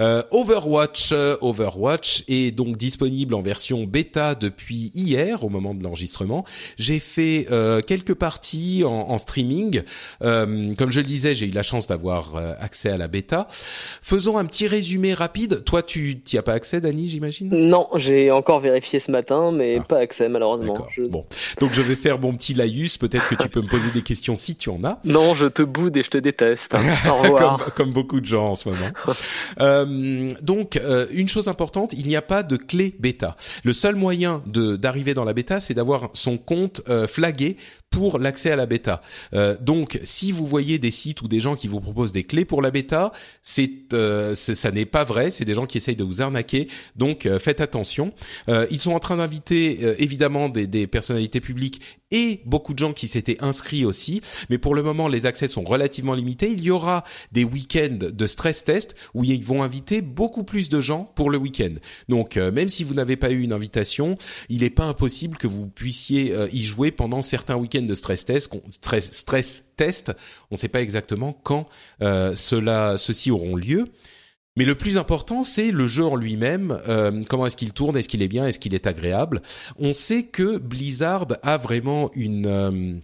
Euh, Overwatch, euh, Overwatch est donc disponible en version bêta depuis hier au moment de l'enregistrement. J'ai fait euh, quelques parties en, en streaming. Euh, comme je le disais, j'ai eu la chance d'avoir euh, accès à la bêta. Faisons un petit résumé rapide. Toi, tu t'y as pas accès, Dani, j'imagine? Non, j'ai encore vérifié ce matin, mais Ah. pas accès malheureusement. Je- Bon, donc je vais faire mon petit laïus. Peut-être que tu peux me poser des questions si tu en as. Non, je te boude et je te déteste. [LAUGHS] Au revoir. comme, comme beaucoup de gens en ce moment. [LAUGHS] Euh, donc, euh, une chose importante, il n'y a pas de clé bêta. Le seul moyen d'arriver dans la bêta, c'est d'avoir son compte euh, flagué pour l'accès à la bêta. Euh, donc, si vous voyez des sites ou des gens qui vous proposent des clés pour la bêta, c'est euh, ça n'est pas vrai. C'est des gens qui essayent de vous arnaquer. Donc, euh, faites attention. Euh, ils sont en train d'inviter euh, évidemment des, des personnalités publiques et beaucoup de gens qui s'étaient inscrits aussi. Mais pour le moment, les accès sont relativement limités. Il y aura des week-ends de stress test où ils vont inviter beaucoup plus de gens pour le week-end. Donc, même si vous n'avez pas eu une invitation, il n'est pas impossible que vous puissiez y jouer pendant certains week-ends de stress test. qu'on- Stress, stress test. On ne sait pas exactement quand euh, cela, ceux-ci auront lieu. Mais le plus important, c'est le jeu en lui-même. Euh, comment est-ce qu'il tourne? Est-ce qu'il est bien? Est-ce qu'il est agréable? On sait que Blizzard a vraiment une euh,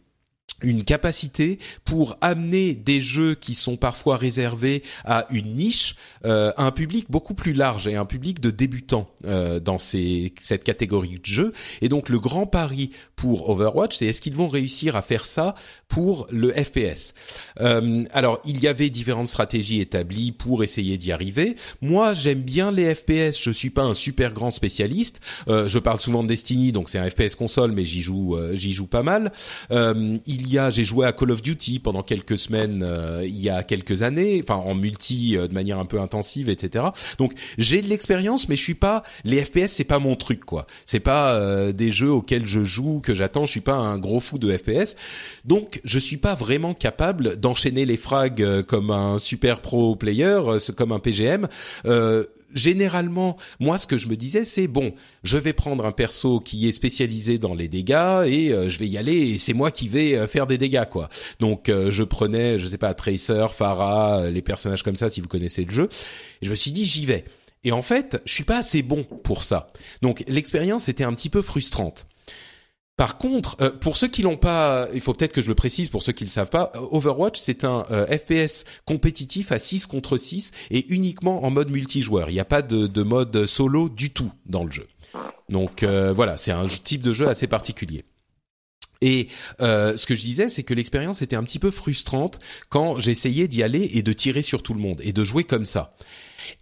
une capacité pour amener des jeux qui sont parfois réservés à une niche euh, à un public beaucoup plus large et un public de débutants euh, dans ces, cette catégorie de jeux. Et donc le grand pari pour Overwatch, c'est est-ce qu'ils vont réussir à faire ça pour le FPS Euh, Alors il y avait différentes stratégies établies pour essayer d'y arriver. Moi j'aime bien les FPS, je suis pas un super grand spécialiste. Euh, je parle souvent de Destiny, donc c'est un FPS console, mais j'y joue, euh, j'y joue pas mal. Euh, il y a, j'ai joué à Call of Duty pendant quelques semaines, euh, il y a quelques années, enfin en multi euh, de manière un peu intensive, etc. Donc j'ai de l'expérience, mais je suis pas les FPS, c'est pas mon truc quoi. C'est pas euh, des jeux auxquels je joue que j'attends. Je suis pas un gros fou de FPS, donc je suis pas vraiment capable d'enchaîner les frags euh, comme un super pro player, euh, comme un PGM. Généralement, moi, ce que je me disais, c'est bon, je vais prendre un perso qui est spécialisé dans les dégâts et euh, je vais y aller et c'est moi qui vais euh, faire des dégâts, quoi. Donc, euh, je prenais, je sais pas, Tracer, euh, les personnages comme ça, si vous connaissez le jeu. Et je me suis dit, j'y vais. Et en fait, je suis pas assez bon pour ça. Donc, l'expérience était un petit peu frustrante. Par contre, euh, pour ceux qui l'ont pas, il faut peut-être que je le précise pour ceux qui le savent pas, euh, Overwatch c'est un euh, FPS compétitif à 6 contre 6 et uniquement en mode multijoueur. Il n'y a pas de, de mode solo du tout dans le jeu. Donc euh, voilà, c'est un type de jeu assez particulier. Et euh, ce que je disais, c'est que l'expérience était un petit peu frustrante quand j'essayais d'y aller et de tirer sur tout le monde et de jouer comme ça.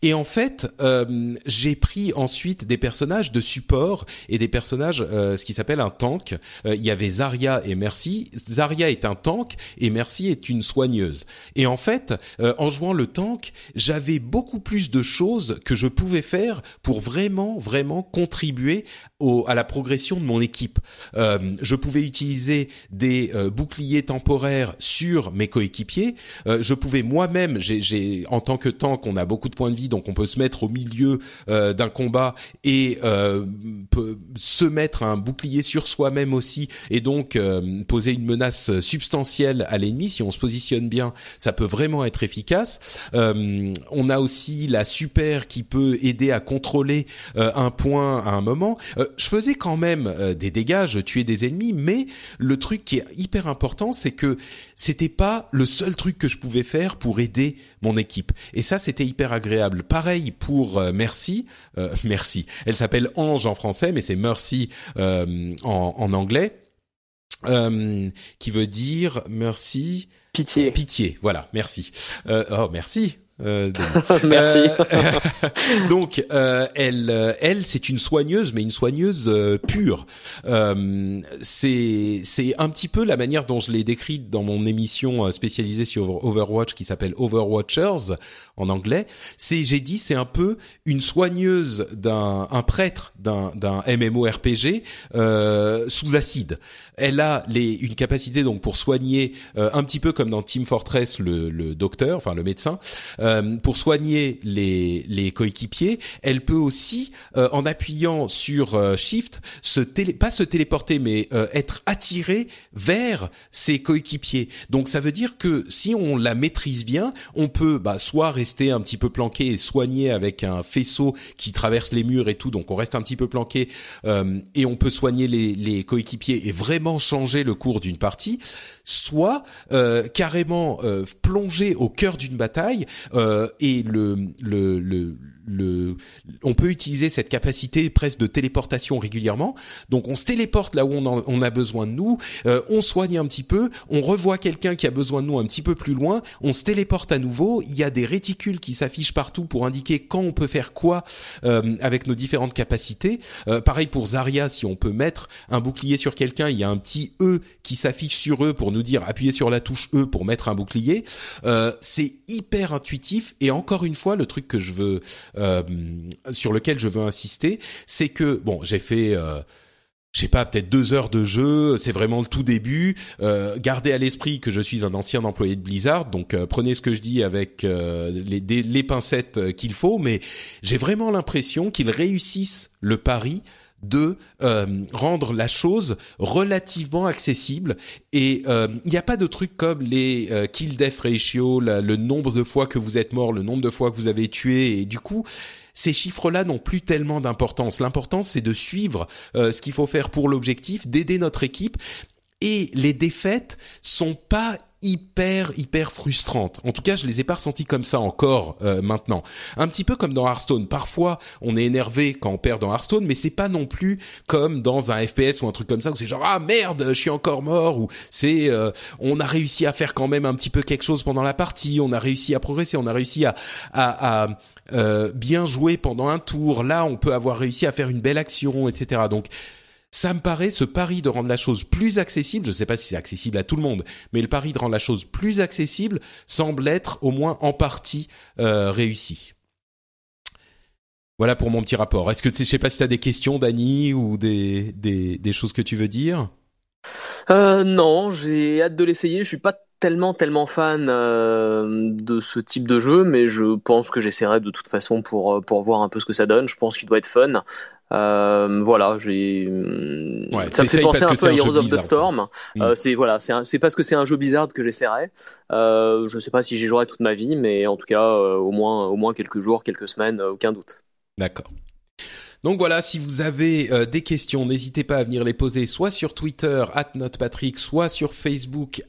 Et en fait, euh, j'ai pris ensuite des personnages de support et des personnages, euh, ce qui s'appelle un tank. Euh, il y avait Zarya et Mercy. Zarya est un tank et Mercy est une soigneuse. Et en fait, euh, en jouant le tank, j'avais beaucoup plus de choses que je pouvais faire pour vraiment, vraiment contribuer au, à la progression de mon équipe. Euh, je pouvais utiliser des boucliers temporaires sur mes coéquipiers. Je pouvais moi-même, j'ai, en tant que tank, on a beaucoup de points de vie, donc on peut se mettre au milieu euh, d'un combat et euh, peut se mettre un bouclier sur soi-même aussi, et donc euh, poser une menace substantielle à l'ennemi. Si on se positionne bien, ça peut vraiment être efficace. On a aussi la super qui peut aider à contrôler un point à un moment. Je faisais quand même des dégâts, je tuais des ennemis, mais le truc qui est hyper important, c'est que c'était pas le seul truc que je pouvais faire pour aider mon équipe. Et ça, c'était hyper agréable. Pareil pour euh, Merci. Euh, [LAUGHS] merci. Elle s'appelle Ange en français, mais c'est Mercy euh, en, en anglais. qui veut dire merci. Pitié. Pitié, voilà, merci. oh, merci. Euh, [LAUGHS] Merci. Euh, [LAUGHS] donc, euh, elle, euh, elle, c'est une soigneuse, mais une soigneuse euh, pure. c'est, c'est un petit peu la manière dont je l'ai décrite dans mon émission spécialisée sur Overwatch qui s'appelle Overwatchers en anglais. C'est, j'ai dit, c'est un peu une soigneuse d'un, un prêtre d'un, d'un MMORPG sous acide. Elle a les, une capacité donc pour soigner un petit peu comme dans Team Fortress le, le docteur, enfin le médecin. Euh, pour soigner les, les coéquipiers. Elle peut aussi, euh, en appuyant sur euh, Shift, se télé, pas se téléporter, mais être attirée vers ses coéquipiers. Donc ça veut dire que si on la maîtrise bien, on peut bah, soit rester un petit peu planqué et soigner avec un faisceau qui traverse les murs et tout, donc on reste un petit peu planqué et on peut soigner les, les coéquipiers et vraiment changer le cours d'une partie, soit carrément plonger au cœur d'une bataille euh, et le, le, le le, on peut utiliser cette capacité presque de téléportation régulièrement. Donc on se téléporte là où on, on a besoin de nous, euh, on soigne un petit peu, on revoit quelqu'un qui a besoin de nous un petit peu plus loin, on se téléporte à nouveau. Il y a des réticules qui s'affichent partout pour indiquer quand on peut faire quoi euh, avec nos différentes capacités. Euh, pareil pour Zarya, si on peut mettre un bouclier sur quelqu'un, il y a un petit E qui s'affiche sur eux pour nous dire appuyez sur la touche E pour mettre un bouclier. C'est hyper intuitif et encore une fois le truc que je veux euh, sur lequel je veux insister, c'est que bon, j'ai fait euh, je sais pas, peut-être deux heures de jeu, c'est vraiment le tout début. Euh, gardez à l'esprit que je suis un ancien employé de Blizzard, donc euh, prenez ce que je dis avec les, les, pincettes qu'il faut, mais j'ai vraiment l'impression qu'ils réussissent le pari de euh, rendre la chose relativement accessible. Et euh, il n'y a pas de trucs comme les euh, kill death ratio, le nombre de fois que vous êtes mort, le nombre de fois que vous avez tué, et du coup ces chiffres-là n'ont plus tellement d'importance. L'important, c'est de suivre ce qu'il faut faire pour l'objectif, d'aider notre équipe. Et les défaites sont pas hyper hyper frustrantes. En tout cas, je les ai pas ressenties comme ça encore euh, maintenant. Un petit peu comme dans Hearthstone. Parfois, on est énervé quand on perd dans Hearthstone, mais c'est pas non plus comme dans un FPS ou un truc comme ça où c'est genre ah merde, je suis encore mort ou c'est euh, on a réussi à faire quand même un petit peu quelque chose pendant la partie, on a réussi à progresser, on a réussi à à, à euh, bien jouer pendant un tour. Là, on peut avoir réussi à faire une belle action, etc. Donc ça me paraît ce pari de rendre la chose plus accessible, je ne sais pas si c'est accessible à tout le monde, mais le pari de rendre la chose plus accessible semble être au moins en partie euh, réussi. Voilà pour mon petit rapport. Est-ce que je sais pas si tu as des questions, Dani, ou des, choses que tu veux dire? Euh, Non, j'ai hâte de l'essayer. Je suis pas tellement tellement fan euh, de ce type de jeu, mais je pense que j'essaierai de toute façon pour voir un peu ce que ça donne. Je pense qu'il doit être fun. Euh, voilà, j'ai. Ouais, ça me fait penser un peu à Heroes of the Storm. Mm. Euh, c'est voilà, c'est parce que c'est un jeu bizarre que j'essaierai. Euh, je sais pas si j'y jouerai toute ma vie, mais en tout cas, au moins au moins quelques jours, quelques semaines, aucun doute. D'accord. Donc voilà, si vous avez des questions, n'hésitez pas à venir les poser soit sur Twitter @notepatrick, soit sur Facebook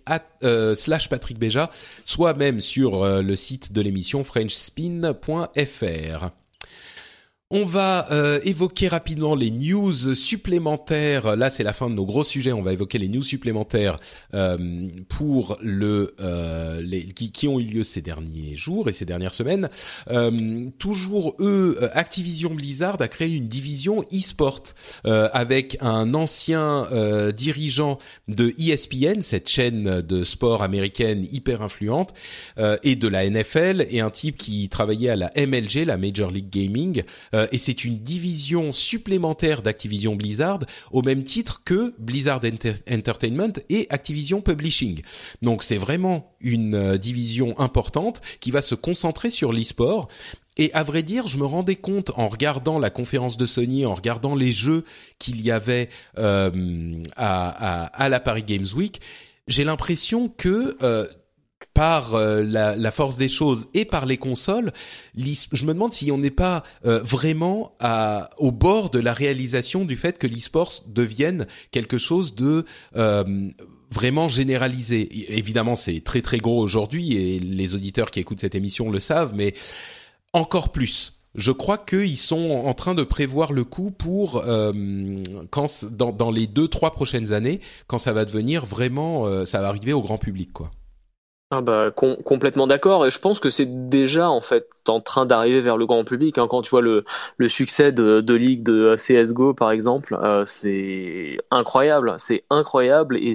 slash Patrick Béja, soit même sur le site de l'émission frenchspin.fr. On va euh, évoquer rapidement les news supplémentaires. Là, c'est la fin de nos gros sujets. On va évoquer les news supplémentaires euh, pour le euh, les, qui, qui, ont eu lieu ces derniers jours et ces dernières semaines. toujours eux, Activision Blizzard a créé une division e-sport avec un ancien dirigeant de ESPN, cette chaîne de sport américaine hyper influente, et de la NFL, et un type qui travaillait à la MLG, la Major League Gaming. Euh, et c'est une division supplémentaire d'Activision Blizzard au même titre que Blizzard Entertainment et Activision Publishing. Donc c'est vraiment une euh, division importante qui va se concentrer sur l'e-sport. Et à vrai dire, je me rendais compte en regardant la conférence de Sony, en regardant les jeux qu'il y avait euh, à, à, la Paris Games Week, j'ai l'impression que par euh, la, force des choses et par les consoles, je me demande si on n'est pas euh, vraiment à, au bord de la réalisation du fait que l'e-sport devienne quelque chose de euh, vraiment généralisé. Évidemment, c'est très très gros aujourd'hui et les auditeurs qui écoutent cette émission le savent, mais encore plus je crois qu'ils sont en train de prévoir le coup pour euh, quand dans, dans les deux trois prochaines années, quand ça va devenir vraiment, euh, ça va arriver au grand public, quoi. Ah bah complètement d'accord et je pense que c'est déjà en fait en train d'arriver vers le grand public hein. quand tu vois le, succès de, de ligue de CS:GO par exemple euh, c'est incroyable c'est incroyable et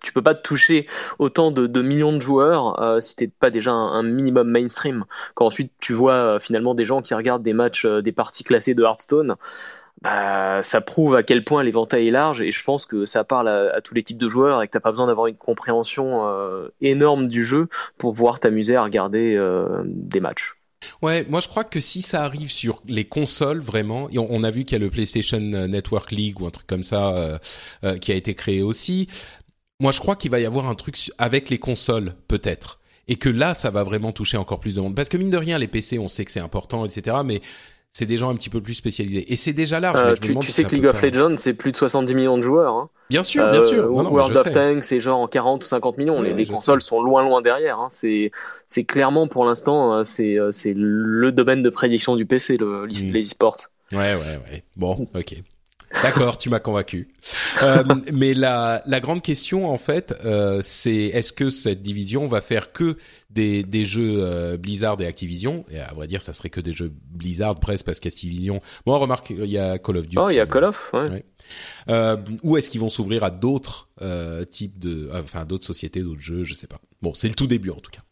tu peux pas toucher autant de, millions de joueurs euh, si t'es pas déjà un, minimum mainstream quand ensuite tu vois euh, finalement des gens qui regardent des matchs des parties classées de Hearthstone bah, ça prouve à quel point l'éventail est large et je pense que ça parle à, tous les types de joueurs et que t'as pas besoin d'avoir une compréhension euh, énorme du jeu pour pouvoir t'amuser à regarder euh, des matchs. Ouais, moi je crois que si ça arrive sur les consoles vraiment, on, a vu qu'il y a le PlayStation Network League ou un truc comme ça euh, qui a été créé aussi. Moi je crois qu'il va y avoir un truc avec les consoles peut-être et que là ça va vraiment toucher encore plus de monde parce que mine de rien les PC on sait que c'est important etc mais c'est des gens un petit peu plus spécialisés. Et c'est déjà large. Euh, tu, sais que League of Legends, c'est plus de 70 millions de joueurs. Hein. Bien sûr, bien sûr. Euh, World of Tanks, c'est genre 40 ou 50 millions. les, consoles sont loin, loin derrière. Hein. C'est, c'est clairement pour l'instant, euh, c'est, c'est le domaine de prédiction du PC, le, mm. les e-sports. Ouais, ouais, ouais. Bon, ok. D'accord, tu m'as convaincu. Euh, mais la, la grande question en fait, euh, c'est est-ce que cette division va faire que des, des jeux euh, Blizzard et Activision? Et à vrai dire, ça serait que des jeux Blizzard presque parce qu'Activision. Bon, remarque, il y a Call of Duty. Oh, il y a Call of. Ouais. ouais. Euh, ou est-ce qu'ils vont s'ouvrir à d'autres euh, types de, enfin d'autres sociétés, d'autres jeux, je sais pas. Bon, c'est le tout début en tout cas.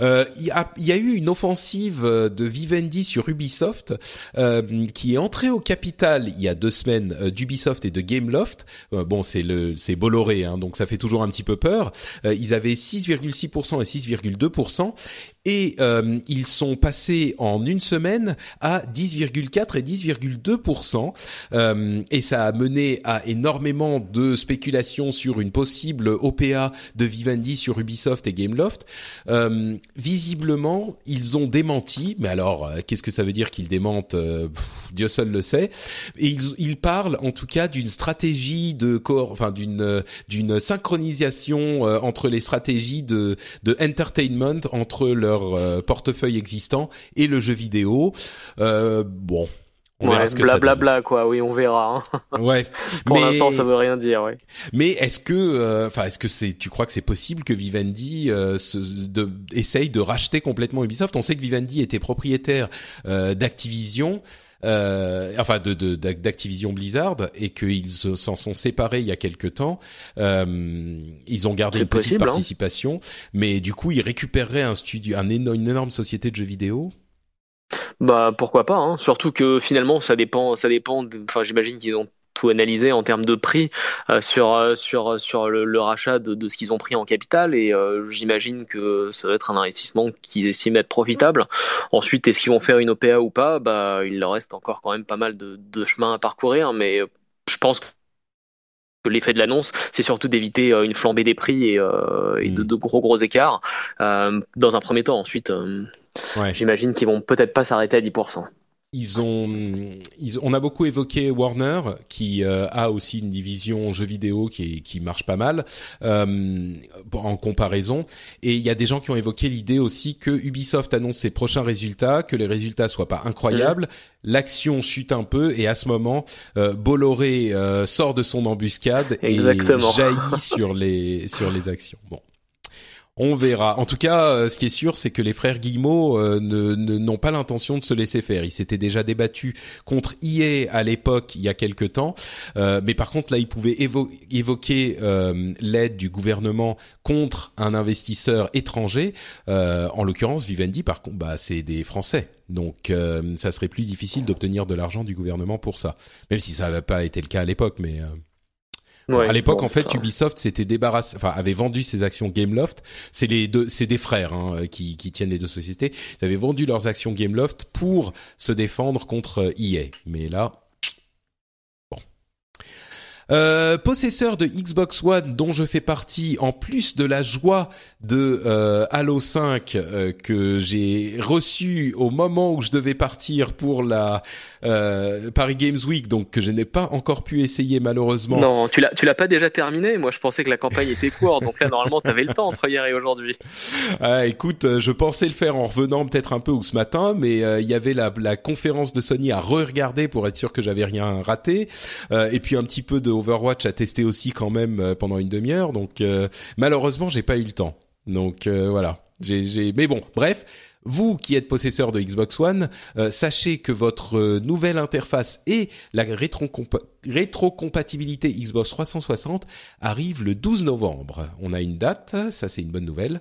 Euh, il y, a, y, a, eu une offensive de Vivendi sur Ubisoft euh, qui est entrée au capital il y a deux semaines euh, d'Ubisoft et de Gameloft. Euh, bon, c'est le c'est Bolloré, hein, donc ça fait toujours un petit peu peur. ils avaient 6,6% et 6,2% et euh, ils sont passés en une semaine à 10,4 et 10,2% euh, et ça a mené à énormément de spéculations sur une possible OPA de Vivendi sur Ubisoft et Gameloft. Euh, visiblement, ils ont démenti, mais alors euh, qu'est-ce que ça veut dire qu'ils démentent euh, Dieu seul le sait. Et ils, ils parlent en tout cas d'une stratégie de enfin d'une d'une synchronisation entre les stratégies de de entertainment entre le leur euh, portefeuille existant et le jeu vidéo. Euh, bon. Que blablabla bla, quoi, oui, on verra. Hein. [LAUGHS] Ouais. Pour l'instant, ça veut rien dire, ouais. Mais est-ce que, euh, enfin, est-ce que c'est, tu crois que c'est possible que Vivendi se, de, essaye de racheter complètement Ubisoft? On sait que Vivendi était propriétaire d'Activision euh, enfin de d'Activision Blizzard et qu'ils s'en sont séparés il y a quelque temps. Euh, ils ont gardé une petite hein. participation, mais du coup ils récupéreraient un studio, un énorme, une énorme société de jeux vidéo. Bah pourquoi pas, hein. surtout que finalement ça dépend, ça dépend. Enfin j'imagine qu'ils ont tout analysé en termes de prix euh, sur euh, sur sur le, rachat de, de ce qu'ils ont pris en capital et euh, j'imagine que ça va être un investissement qu'ils estiment être profitable. Ensuite, est-ce qu'ils vont faire une OPA ou pas? Bah, il leur reste encore quand même pas mal de, de chemin à parcourir, mais je pense que l'effet de l'annonce, c'est surtout d'éviter une flambée des prix et, et de, de, gros gros écarts dans un premier temps. Ensuite, ouais. j'imagine qu'ils vont peut-être pas s'arrêter à 10% ils ont, ils, on a beaucoup évoqué Warner, qui euh, a aussi une division jeux vidéo qui, qui marche pas mal euh, en comparaison. Et il y a des gens qui ont évoqué l'idée aussi que Ubisoft annonce ses prochains résultats, que les résultats soient pas incroyables, l'action chute un peu, et à ce moment, euh, Bolloré euh, sort de son embuscade et jaillit sur les sur les actions. Bon. On verra. En tout cas, euh, ce qui est sûr, c'est que les frères Guillemot euh, ne n'ont pas l'intention de se laisser faire. Ils s'étaient déjà débattus contre EA à l'époque, il y a quelque temps, euh, mais par contre là, ils pouvaient évoquer l'aide du gouvernement contre un investisseur étranger. en l'occurrence, Vivendi, par contre, bah c'est des Français. Donc, ça serait plus difficile d'obtenir de l'argent du gouvernement pour ça, même si ça n'avait pas été le cas à l'époque, mais à l'époque, en fait, Ubisoft s'était débarrassé, enfin, avait vendu ses actions Gameloft. C'est les deux, c'est des frères hein, qui, qui tiennent les deux sociétés. Ils avaient vendu leurs actions Gameloft pour se défendre contre EA. Mais là. Euh, possesseur de Xbox One dont je fais partie, en plus de la joie de euh, Halo 5 euh, que j'ai reçu au moment où je devais partir pour la euh, Paris Games Week, donc que je n'ai pas encore pu essayer malheureusement. Non, tu l'as, tu l'as pas déjà terminé. Moi, je pensais que la campagne était courte, donc là, normalement, t'avais le temps entre hier et aujourd'hui. [LAUGHS] Ah, écoute, euh, je pensais le faire en revenant peut-être un peu ou ce matin, mais euh, il y avait la, la conférence de Sony à re-regarder pour être sûr que j'avais rien raté, euh, et puis un petit peu de Overwatch à tester aussi quand même euh, pendant une demi-heure. Donc euh, malheureusement, j'ai pas eu le temps. Donc euh, voilà. J'ai. Mais bon, bref. Vous qui êtes possesseur de Xbox One, sachez que votre nouvelle interface et la rétrocompa- rétrocompatibilité Xbox 360 arrive le 12 novembre. On a une date, ça c'est une bonne nouvelle.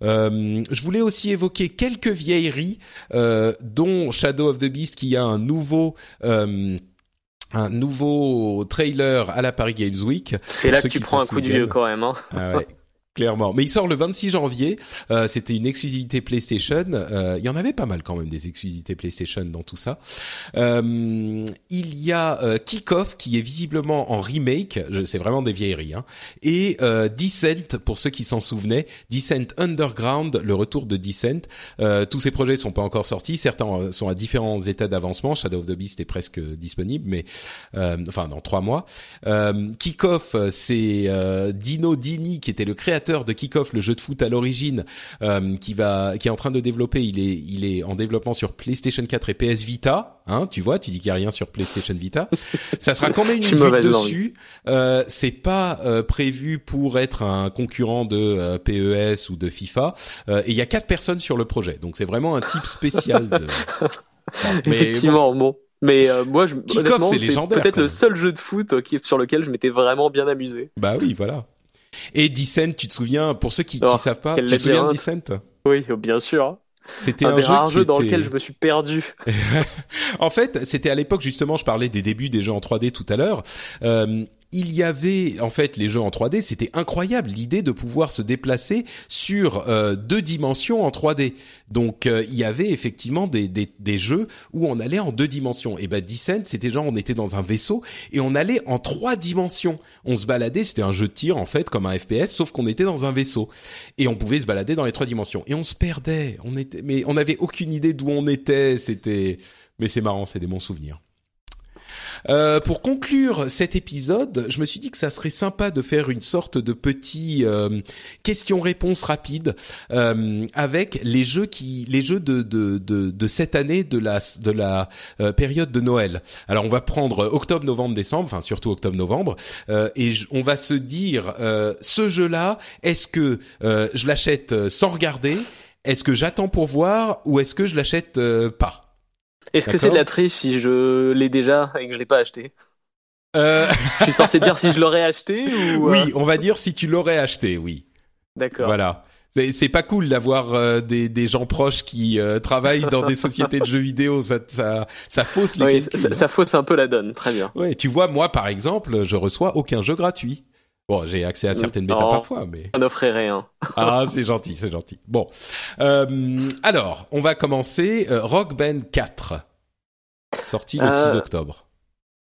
Je voulais aussi évoquer quelques vieilleries, dont Shadow of the Beast qui a un nouveau un nouveau trailer à la Paris Games Week. C'est là que tu prends un coup de vieux quand même. Hein. Ah ouais. Clairement, mais il sort le 26 janvier. Euh, C'était une exclusivité PlayStation. Euh, il y en avait pas mal quand même des exclusivités PlayStation dans tout ça. Euh, il y a euh, Kickoff qui est visiblement en remake. C'est vraiment des vieilleries. Hein. Et euh, Descent pour ceux qui s'en souvenaient. Descent Underground, le retour de Descent. Euh, tous ces projets sont pas encore sortis. Certains sont à différents états d'avancement. Shadow of the Beast est presque disponible, mais enfin dans trois mois. Kickoff, c'est Dino Dini qui était le créateur de Kickoff, le jeu de foot à l'origine, euh, qui va, qui est en train de développer. Il est, il est en développement sur PlayStation 4 et PS Vita. Hein, tu vois, tu dis qu'il y a rien sur PlayStation Vita. [LAUGHS] Ça sera quand même une vue dessus. Euh, c'est pas euh, prévu pour être un concurrent de euh, PES ou de FIFA. Et il y a quatre personnes sur le projet, donc c'est vraiment un type spécial. De... Bon, [LAUGHS] mais Effectivement, bon. Mais euh, moi, je, Kickoff, honnêtement, c'est peut-être le seul jeu de foot qui, sur lequel je m'étais vraiment bien amusé. Bah oui, voilà. Et Descent, tu te souviens, pour ceux qui, Oh, qui savent pas, tu te souviens de. Descent Oui, bien sûr. C'était un, un, des jeu rares dans lequel je me suis perdu. [LAUGHS] En fait, c'était à l'époque justement, je parlais des débuts des jeux en 3D tout à l'heure. Euh, il y avait en fait les jeux en 3D, c'était incroyable l'idée de pouvoir se déplacer sur euh, deux dimensions en 3D. Donc euh, il y avait effectivement des, des, des jeux où on allait en deux dimensions. Et ben Descent, c'était genre on était dans un vaisseau et on allait en trois dimensions. On se baladait, c'était un jeu de tir en fait comme un FPS, sauf qu'on était dans un vaisseau et on pouvait se balader dans les trois dimensions. Et on se perdait, on était, mais on n'avait aucune idée d'où on était. C'était, mais c'est marrant, c'est des bons souvenirs. Euh, pour conclure cet épisode, je me suis dit que ça serait sympa de faire une sorte de petit euh, question-réponse rapide euh, avec les jeux qui, les jeux de de, de, de cette année de la de la euh, période de Noël. Alors on va prendre octobre, novembre, décembre, enfin surtout octobre, novembre, euh, et on va se dire ce jeu-là, est-ce que je l'achète sans regarder, est-ce que j'attends pour voir ou est-ce que je l'achète pas? Est-ce que c'est de la triche si je l'ai déjà et que je l'ai pas acheté? Euh, Je suis censé dire si je l'aurais acheté ou [LAUGHS] euh, Oui, on va dire si tu l'aurais acheté, oui. D'accord. Voilà. C'est pas cool d'avoir euh, des, des gens proches qui euh, travaillent dans des sociétés de jeux vidéo. Ça, ça, ça fausse les Oui, calculs. ça, ça fausse un peu la donne. Très bien. Ouais, tu vois, moi par exemple, je reçois aucun jeu gratuit. Bon, j'ai accès à certaines bêtas parfois, mais On n'offrait rien. [LAUGHS] ah, c'est gentil, c'est gentil. Bon, Euh, alors, on va commencer. Euh, Rock Band 4, sorti le Euh, 6 octobre.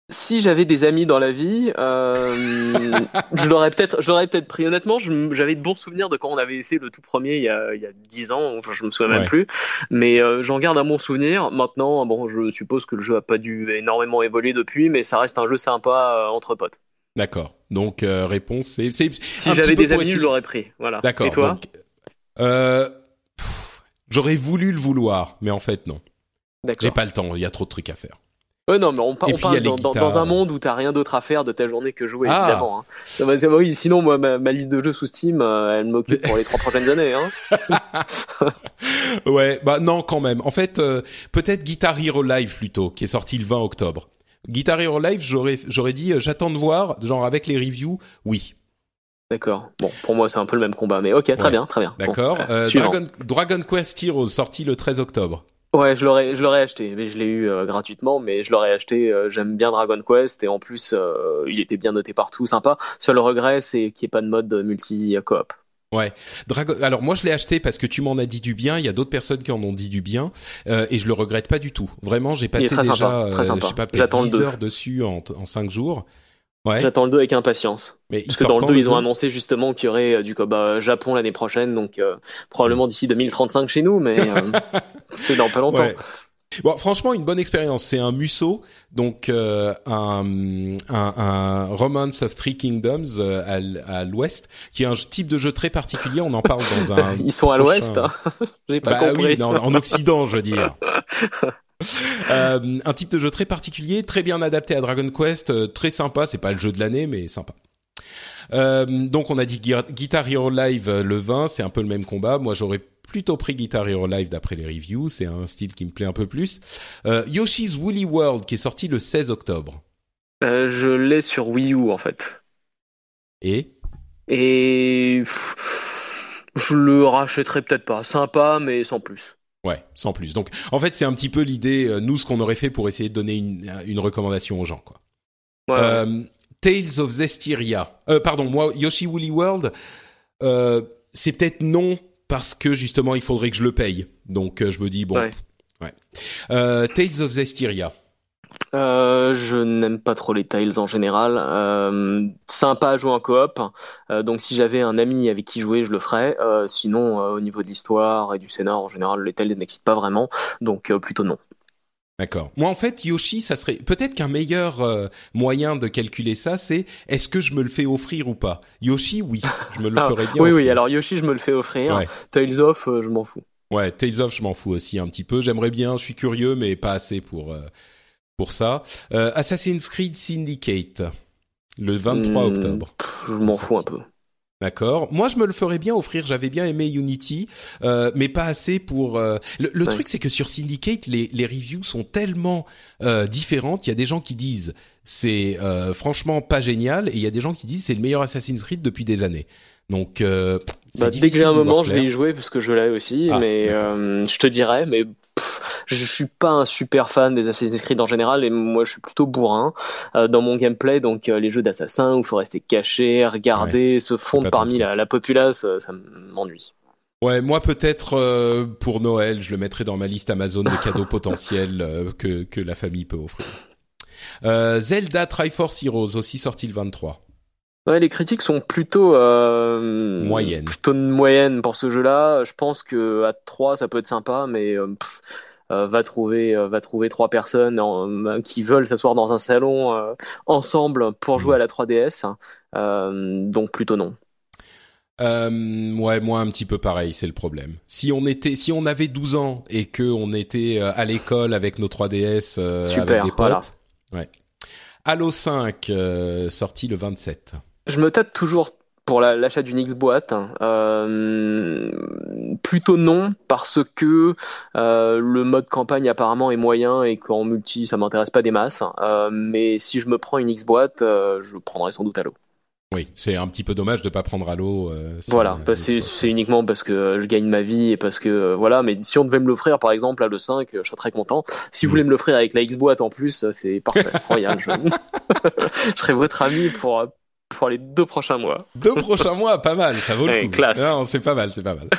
Si j'avais des amis dans la vie, euh, [LAUGHS] je l'aurais peut-être, je l'aurais peut-être pris. Honnêtement, j'avais de bons souvenirs de quand on avait essayé le tout premier il y a, il y a 10 ans. Enfin, je me souviens Ouais. même plus. Mais euh, j'en garde un bon souvenir. Maintenant, bon, je suppose que le jeu a pas dû énormément évoluer depuis, mais ça reste un jeu sympa euh, entre potes. D'accord. Donc euh, réponse, c'est Si j'avais des amis, essayer- je l'aurais pris. Voilà. D'accord. Et toi donc, euh, J'aurais voulu le vouloir, mais en fait non. J'ai D'accord. pas le temps. Il y a trop de trucs à faire. Ouais, non, mais on, puis, parle dans, dans- guitares. dans un monde où t'as rien d'autre à faire de ta journée que jouer, Ah. évidemment. Hein. Va- oui, sinon, moi, ma, ma liste de jeux sous Steam, euh, elle m'occupe pour les trois prochaines années. Hein. [LAUGHS] Ouais, bah non quand même. En fait, euh, peut-être Guitar Hero Live plutôt, qui est sorti le 20 octobre. Guitar Hero Live, j'aurais j'aurais dit euh, j'attends de voir, genre avec les reviews, oui. D'accord. Bon, pour moi, c'est un peu le même combat, mais ok, très Ouais. bien, très bien. D'accord. euh, Euh. Dragon, Dragon Quest Heroes sorti le 13 octobre. Ouais, je l'aurais, je l'aurais acheté, mais je l'ai eu euh, gratuitement, mais je l'aurais acheté. euh, J'aime bien Dragon Quest et en plus, il était bien noté partout, sympa. Seul regret, c'est qu'il n'y ait pas de mode multi-coop. Ouais. Dragon. Alors moi je l'ai acheté parce que tu m'en as dit du bien. Il y a d'autres personnes qui en ont dit du bien euh, et je le regrette pas du tout. Vraiment, j'ai passé déjà, sympa, euh, je sais pas, peut-être J'attends le 10 deux. heures dessus en, en 5 jours. Ouais. J'attends le 2 avec impatience. Mais Parce que dans le quand, 2, ils ont annoncé justement qu'il y aurait euh, du Koba Japon l'année prochaine, donc euh, probablement d'ici 2035 chez nous, mais euh, [LAUGHS] c'était dans pas longtemps. Ouais. Bon, franchement, une bonne expérience. C'est un Musso, donc euh, un, un, un Romance of Three Kingdoms euh, à, l'ouest, qui est un type de jeu très particulier. On en parle dans [LAUGHS] un. Ils sont à l'ouest, hein. [LAUGHS] j'ai pas Bah compris. oui, non, en Occident, je veux dire. [LAUGHS] Euh, un type de jeu très particulier, très bien adapté à Dragon Quest, euh, très sympa. C'est pas le jeu de l'année, mais sympa. Euh, donc on a dit Guitar Hero Live euh, le 20, c'est un peu le même combat. Moi j'aurais plutôt pris Guitar Hero Live d'après les reviews, c'est un style qui me plaît un peu plus. Euh, Yoshi's Woolly World qui est sorti le 16 octobre. Euh, je l'ai sur Wii U en fait. Et? Et pff, je le rachèterai peut-être pas. Sympa, mais sans plus. ouais, sans plus. Donc en fait c'est un petit peu l'idée, nous ce qu'on aurait fait pour essayer de donner une, une recommandation aux gens quoi. Ouais, ouais. Euh, Tales of Zestiria. Euh, pardon, moi, Yoshi Woolly World, euh, c'est peut-être non parce que justement il faudrait que je le paye. Donc euh, je me dis bon, Ouais. pff, ouais. Tales of Zestiria. Je n'aime pas trop les tiles en général. Sympa à jouer en coop. Donc si j'avais un ami avec qui jouer, je le ferais. Sinon, au niveau de l'histoire et du scénar, en général, les tiles ne m'excitent pas vraiment. Donc plutôt non. D'accord. Moi en fait Yoshi, ça serait peut-être qu'un meilleur euh, moyen de calculer ça, c'est est-ce que je me le fais offrir ou pas? Yoshi, oui, je me le Ah, ferais bien. oui, oui. Alors Yoshi, je me le fais offrir. Ouais. Tales of, euh, je m'en fous. Ouais, Tales of, je m'en fous aussi un petit peu. J'aimerais bien, je suis curieux, mais pas assez pour euh, pour ça. Euh, Assassin's Creed Syndicate, le 23 Hmm, octobre. pff, Je m'en fous un peu. D'accord. Moi, je me le ferais bien offrir. J'avais bien aimé Unity, euh, mais pas assez pour. euh, Le, le Ouais. truc, c'est que sur Syndicate, les, les reviews sont tellement euh, différentes. Il y a des gens qui disent c'est euh, franchement pas génial, et il y a des gens qui disent c'est le meilleur Assassin's Creed depuis des années. Donc, euh, Bah, dès que j'ai un moment, je vais y jouer parce que je l'ai aussi, Ah, mais euh, je te dirais, mais pff, je suis pas un super fan des Assassin's Creed en général et moi je suis plutôt bourrin euh, dans mon gameplay, donc euh, les jeux d'assassin où il faut rester caché, regarder, se fondre parmi la, la populace, euh, ça m'ennuie. Ouais, moi peut-être euh, pour Noël, je le mettrai dans ma liste Amazon des cadeaux [LAUGHS] potentiels que que la famille peut offrir. Zelda Triforce Heroes aussi sorti le 23. Ouais, les critiques sont plutôt euh, Moyennes. plutôt moyennes pour ce jeu-là. Je pense que à 3 ça peut être sympa, mais euh, pff, euh, va trouver euh, va trouver trois personnes en- qui veulent s'asseoir dans un salon euh, ensemble pour jouer à la 3DS. Euh, donc plutôt non. Euh, ouais, moi un petit peu pareil, c'est le problème. Si on était, si on avait 12 ans et que on était euh, à l'école avec nos 3DS euh, Super, avec des potes, voilà. ouais. Halo 5 euh, sorti le 27. Je me tâte toujours pour la- l'achat d'une X boîte. Euh, plutôt non parce que euh, le mode campagne apparemment est moyen et qu'en multi ça m'intéresse pas des masses. Euh, mais si je me prends une X boîte, euh, je prendrai sans doute Halo. Oui, c'est un petit peu dommage de pas prendre Halo. Euh, si Voilà, bah, c'est uniquement parce que je gagne ma vie et parce que euh, voilà. Mais si on devait me l'offrir par exemple à le 5, je serais très content. Si vous Mm. voulez me l'offrir avec la X boîte en plus, c'est parfait, [LAUGHS] royal. Je... [LAUGHS] je serai votre ami pour pour les deux prochains mois. Deux prochains mois, pas mal, ça vaut le coup. classe. Non, c'est pas mal, c'est pas mal.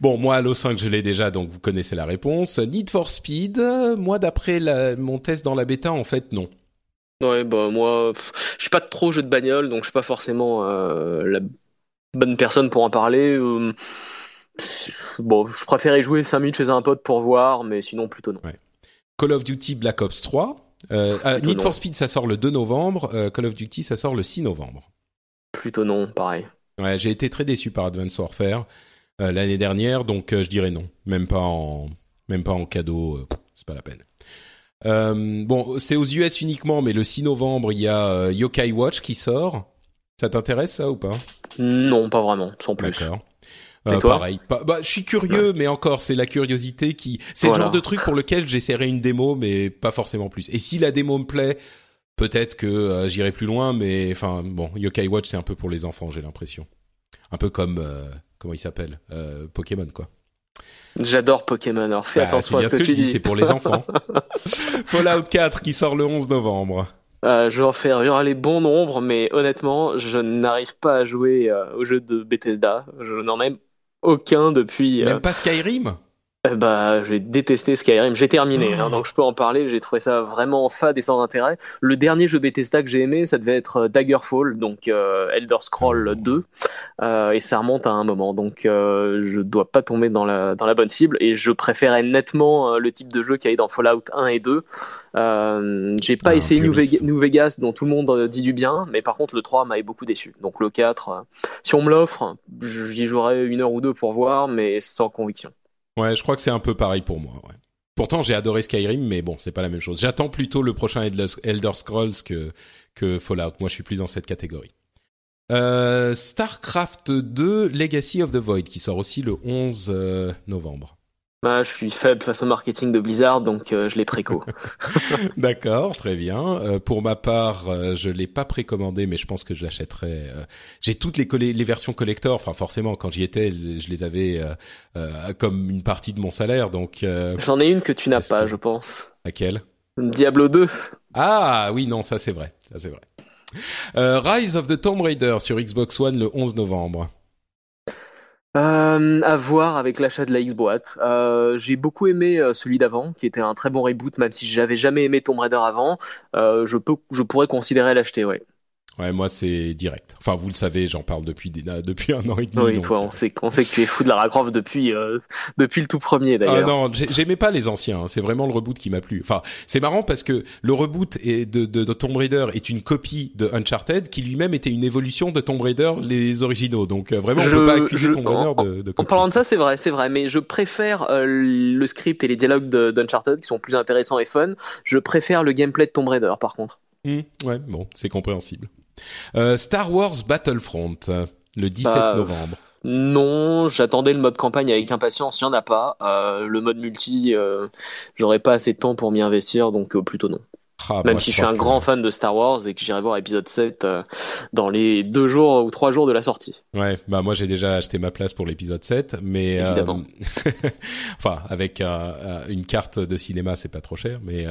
Bon, moi, Halo 5, je l'ai déjà, donc vous connaissez la réponse. Need for Speed, moi, d'après la- mon test dans la bêta, en fait, non. Ouais, bah moi, je suis pas trop jeu de bagnole, donc je suis pas forcément euh, la bonne personne pour en parler. Euh, pff, bon, je préférais jouer 5 minutes chez un pote pour voir, mais sinon plutôt non. Call of Duty Black Ops 3. Euh, ah, Need non. for Speed, ça sort le 2 novembre. euh, Call of Duty, ça sort le 6 novembre. Plutôt non, pareil. Ouais, j'ai été très déçu par Advance Warfare euh, l'année dernière, donc euh, je dirais non. Même pas en, même pas en cadeau, c'est pas la peine. Bon, c'est aux US uniquement, mais le 6 novembre, il y a Yokai Watch qui sort. Ça t'intéresse ça ou pas? Non, pas vraiment, sans plus. D'accord. Euh, toi pareil. Pas- bah, je suis curieux, mais encore, c'est la curiosité qui. C'est le genre de truc pour lequel j'essaierai une démo, mais pas forcément plus. Et si la démo me plaît, peut-être que euh, j'irai plus loin, mais enfin, bon, Yokai Watch, c'est un peu pour les enfants, j'ai l'impression. Un peu comme euh, comment il s'appelle, Pokémon, quoi. J'adore Pokémon, alors fais Bah, attention à ce que, je tu dis. dis, c'est pour les enfants. [LAUGHS] Fallout 4 qui sort le 11 novembre. Euh, je vais en faire hurler bon nombre, mais honnêtement, je n'arrive pas à jouer euh, au jeu de Bethesda. Je n'en aime aucun depuis. euh, Même pas Skyrim? Bah, j'ai détesté Skyrim. J'ai terminé, hein, donc je peux en parler. J'ai trouvé ça vraiment fade et sans intérêt. Le dernier jeu Bethesda que j'ai aimé, ça devait être euh, Daggerfall, donc euh, Elder Scroll 2, euh, et ça remonte à un moment. Donc euh, je dois pas tomber dans la dans la bonne cible. Et je préférais nettement le type de jeu qu'il y avait dans Fallout 1 et 2. Euh, j'ai pas Ah, essayé New. Vegas, New Vegas, dont tout le monde dit du bien, mais par contre le 3 m'avait beaucoup déçu. Donc le 4, euh, si on me l'offre, j'y jouerai une heure ou deux pour voir, mais sans conviction. Ouais, je crois que c'est un peu pareil pour moi. Ouais. Pourtant, j'ai adoré Skyrim, mais bon, c'est pas la même chose. J'attends plutôt le prochain Elder Scrolls que que Fallout. Moi, je suis plus dans cette catégorie. Euh, Starcraft 2 Legacy of the Void qui sort aussi le 11 euh, novembre. Bah, je suis faible face au marketing de Blizzard, donc euh, je l'ai préco. [LAUGHS] D'accord, très bien. Euh, pour ma part, euh, je l'ai pas précommandé, mais je pense que je l'achèterai. euh, J'ai toutes les, versions collector. Enfin, forcément, quand j'y étais, je les avais comme une partie de mon salaire. Donc, J'en ai une que tu n'as pas, que- je pense. laquelle? Diablo 2. Ah oui, non, ça c'est vrai, ça c'est vrai. Rise of the Tomb Raider sur Xbox One le 11 novembre. Euh, à voir avec l'achat de la X-Boîte. Euh, j'ai beaucoup aimé euh, celui d'avant, qui était un très bon reboot, même si j'avais jamais aimé Tomb Raider avant. Euh, je peux, je pourrais considérer l'acheter, ouais. Ouais, moi c'est direct. Enfin, vous le savez, j'en parle depuis des- [LAUGHS] depuis un an et demi. Oui, donc, toi, euh, on sait, on sait que tu es fou de Lara Croft depuis, euh, depuis le tout premier, Ah d'ailleurs. non, j'ai- j'aimais pas les anciens. hein. C'est vraiment le reboot qui m'a plu. Enfin, c'est marrant parce que le reboot est de, de, de Tomb Raider est une copie de Uncharted qui lui-même était une évolution de Tomb Raider les originaux. Donc euh, vraiment, on Je- peut pas accuser je- Tomb Raider de, de En parlant de ça, c'est vrai, c'est vrai, mais je préfère euh, le script et les dialogues d'Uncharted qui sont plus intéressants et fun. Je préfère le gameplay de Tomb Raider, par contre. Hmm, ouais, bon, c'est compréhensible. Euh, Star Wars Battlefront le 17 Bah, novembre. Non, j'attendais le mode campagne avec impatience, il y en a pas. Euh, le mode multi, euh, j'aurais pas assez de temps pour m'y investir, donc plutôt non. Ah, Même si je suis un que- grand fan de Star Wars et que j'irai voir épisode 7 euh, dans les deux jours ou trois jours de la sortie. Ouais, bah moi j'ai déjà acheté ma place pour l'épisode 7, mais euh, Évidemment. [LAUGHS] enfin avec un- un- une carte de cinéma c'est pas trop cher, mais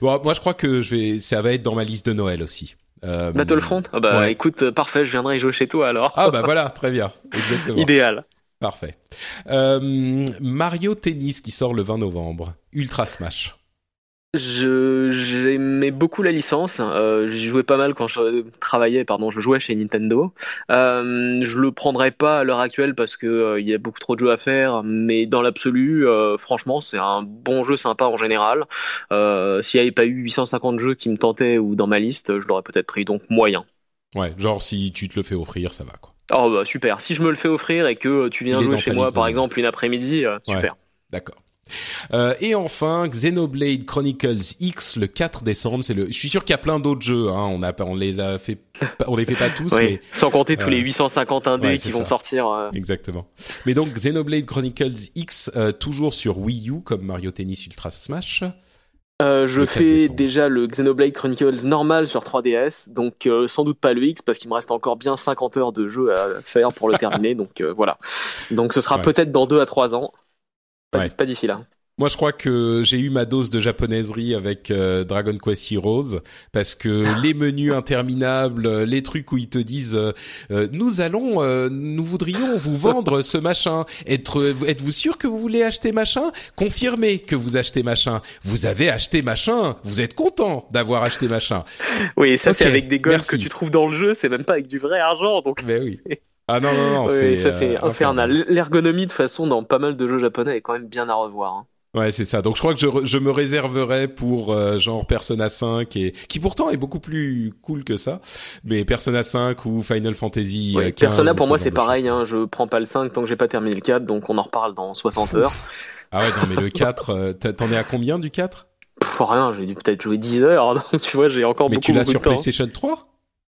bon, moi je crois que je vais, ça va être dans ma liste de Noël aussi. Euh, Battlefront Ah bah ouais. écoute, euh, parfait, je viendrai jouer chez toi alors. Ah bah voilà, très bien, exactement, [LAUGHS] Idéal. parfait. Euh, Mario Tennis qui sort le 20 novembre, Ultra Smash. Je j'aimais beaucoup la licence. Euh, J'y jouais pas mal quand je travaillais, pardon, je jouais chez Nintendo. Euh, je le prendrais pas à l'heure actuelle parce que euh, il y a beaucoup trop de jeux à faire. Mais dans l'absolu, franchement, c'est un bon jeu sympa en général. S'il n'y avait pas eu 850 jeux qui me tentaient ou dans ma liste, je l'aurais peut-être pris. Donc moyen. Ouais, genre si tu te le fais offrir, ça va quoi. Oh bah super. Si je me le fais offrir et que tu viens jouer chez moi par exemple une après-midi, Ouais. super. D'accord. Euh, et enfin, Xenoblade Chronicles X le 4 décembre. C'est le. Je suis sûr qu'il y a plein d'autres jeux. Hein. On a, on les a fait, on les fait pas tous, [LAUGHS] Oui. mais Sans compter tous euh, les 850 indés ouais, qui vont ça. sortir. euh, exactement. Mais donc Xenoblade Chronicles X euh, toujours sur Wii U comme Mario Tennis Ultra Smash. Euh, je Le 4 fais décembre. déjà le Xenoblade Chronicles normal sur 3DS, donc euh, sans doute pas le X parce qu'il me reste encore bien 50 heures de jeu à faire pour le [LAUGHS] terminer, donc euh, voilà. Donc ce sera Ouais. peut-être dans 2 à 3 ans, pas, Ouais. pas d'ici là. Moi, je crois que j'ai eu ma dose de japonaiserie avec euh, Dragon Quest Heroes parce que les menus interminables, euh, les trucs où ils te disent euh, euh, nous allons, euh, nous voudrions vous vendre ce machin. Être, êtes-vous sûr que vous voulez acheter machin? Confirmez que vous achetez machin. Vous avez acheté machin. Vous êtes content d'avoir acheté machin. Oui, ça c'est avec des merci. que tu trouves dans le jeu, c'est même pas avec du vrai argent, donc Mais oui. Ah non non non, Oui, c'est ça c'est euh, infernal. L'ergonomie de façon dans pas mal de jeux japonais est quand même bien à revoir. hein. Ouais, c'est ça. Donc je crois que je, je me réserverai pour euh, genre Persona 5 et qui pourtant est beaucoup plus cool que ça, mais Persona 5 ou Final Fantasy Ouais, euh, 15, Persona pour moi ce c'est de pareil, hein, je prends pas le 5 tant que j'ai pas terminé le 4, donc on en reparle dans 60 heures. Ah ouais, non mais le 4 euh, t'en es à combien du 4 Pff, rien, j'ai dû peut-être jouer 10 heures, [LAUGHS] donc tu vois j'ai encore Mais beaucoup, tu l'as beaucoup sur de temps. PlayStation 3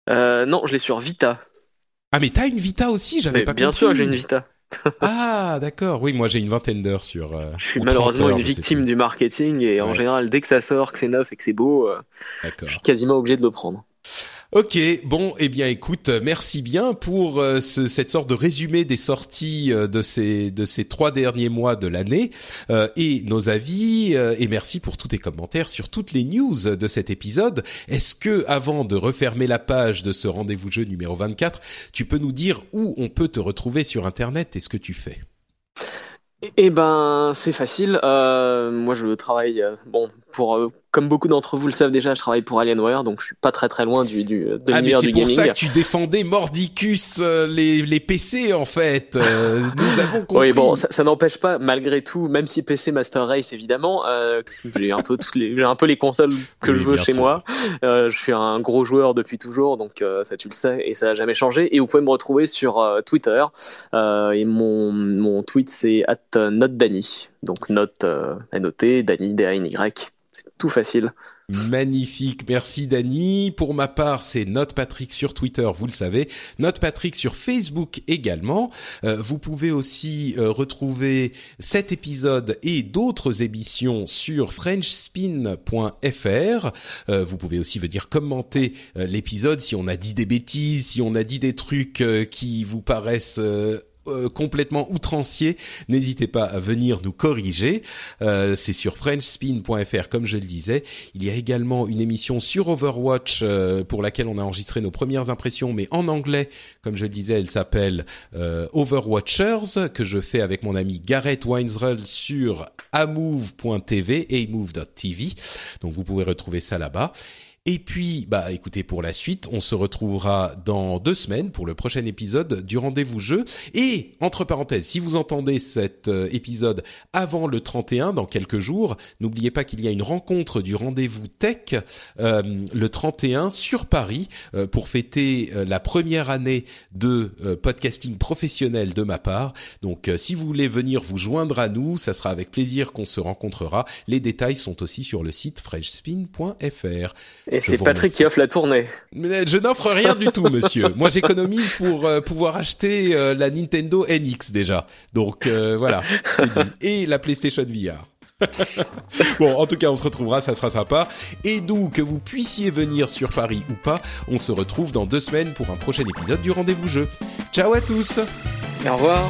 Euh, non, je l'ai sur Vita. Ah mais t'as une Vita aussi, j'avais pas bien compris. sûr, j'ai une Vita. [LAUGHS] Ah d'accord, oui moi j'ai une vingtaine d'heures sur. euh, Je suis ou 30 malheureusement heures, une victime du marketing et en général, dès que ça sort, que c'est neuf et que c'est beau, euh, je suis quasiment obligé de le prendre. Ok, bon, eh bien, écoute, merci bien pour euh, ce- cette sorte de résumé des sorties euh, de ces de ces trois derniers mois de l'année euh, et nos avis et merci pour tous tes commentaires sur toutes les news de cet épisode. Est-ce que avant de refermer la page de ce rendez-vous jeu numéro 24, tu peux nous dire où on peut te retrouver sur internet et ce que tu fais? Eh ben, c'est facile. Moi, je travaille, bon, pour comme beaucoup d'entre vous le savent déjà, je travaille pour Alienware, donc je suis pas très très loin du, du de ah, l'univers du gaming. C'est pour ça que tu défendais Mordicus euh, les, les PC en fait. Euh, nous avons compris. [LAUGHS] Oui, bon, ça, ça n'empêche pas, malgré tout, même si PC Master Race évidemment, euh, j'ai un peu toutes les, j'ai un peu les consoles que Oui, je veux chez sûr. moi. Euh, je suis un gros joueur depuis toujours, donc euh, ça tu le sais et ça a jamais changé. Et vous pouvez me retrouver sur euh, Twitter. Euh, et mon mon tweet c'est @notdany, donc note euh, N-O-T, Dany D-A-N-Y. C'est facile. Magnifique, merci Dany. Pour ma part, c'est Note Patrick sur Twitter, vous le savez. Note Patrick sur Facebook également. Euh, vous pouvez aussi euh, retrouver cet épisode et d'autres émissions sur frenchspin.fr. Euh, vous pouvez aussi venir commenter l'épisode si on a dit des bêtises, si on a dit des trucs qui vous paraissent euh, complètement outranciers, n'hésitez pas à venir nous corriger. Euh, c'est sur frenchspin.fr comme je le disais. Il y a également une émission sur Overwatch euh, pour laquelle on a enregistré nos premières impressions, mais en anglais, comme je le disais, elle s'appelle euh, Overwatchers, que je fais avec mon ami Gareth Winesrell sur amove.tv, amove.tv. Donc vous pouvez retrouver ça là-bas. Et puis, bah, écoutez, pour la suite, on se retrouvera dans deux semaines pour le prochain épisode du rendez-vous jeu. Et, entre parenthèses, si vous entendez cet euh, épisode avant le 31, dans quelques jours, n'oubliez pas qu'il y a une rencontre du rendez-vous tech euh, le 31 sur Paris euh, pour fêter euh, la première année de euh, podcasting professionnel de ma part. Donc, euh, si vous voulez venir vous joindre à nous, ça sera avec plaisir qu'on se rencontrera. Les détails sont aussi sur le site freshspin.fr. Et c'est Patrick qui offre la tournée. Mais je n'offre rien du tout, monsieur. [LAUGHS] Moi, j'économise pour euh, pouvoir acheter euh, la Nintendo NX déjà. Donc euh, voilà, c'est dit. Et la PlayStation VR. [LAUGHS] bon, en tout cas, on se retrouvera, ça sera sympa. Et d'où que vous puissiez venir sur Paris ou pas, on se retrouve dans deux semaines pour un prochain épisode du Rendez-vous Jeu. Ciao à tous Au revoir.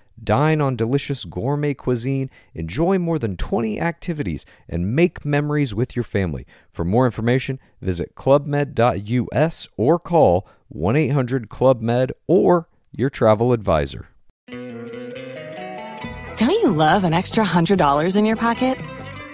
Dine on delicious gourmet cuisine, enjoy more than 20 activities, and make memories with your family. For more information, visit clubmed.us or call 1 800 Club Med or your travel advisor. Don't you love an extra $100 in your pocket?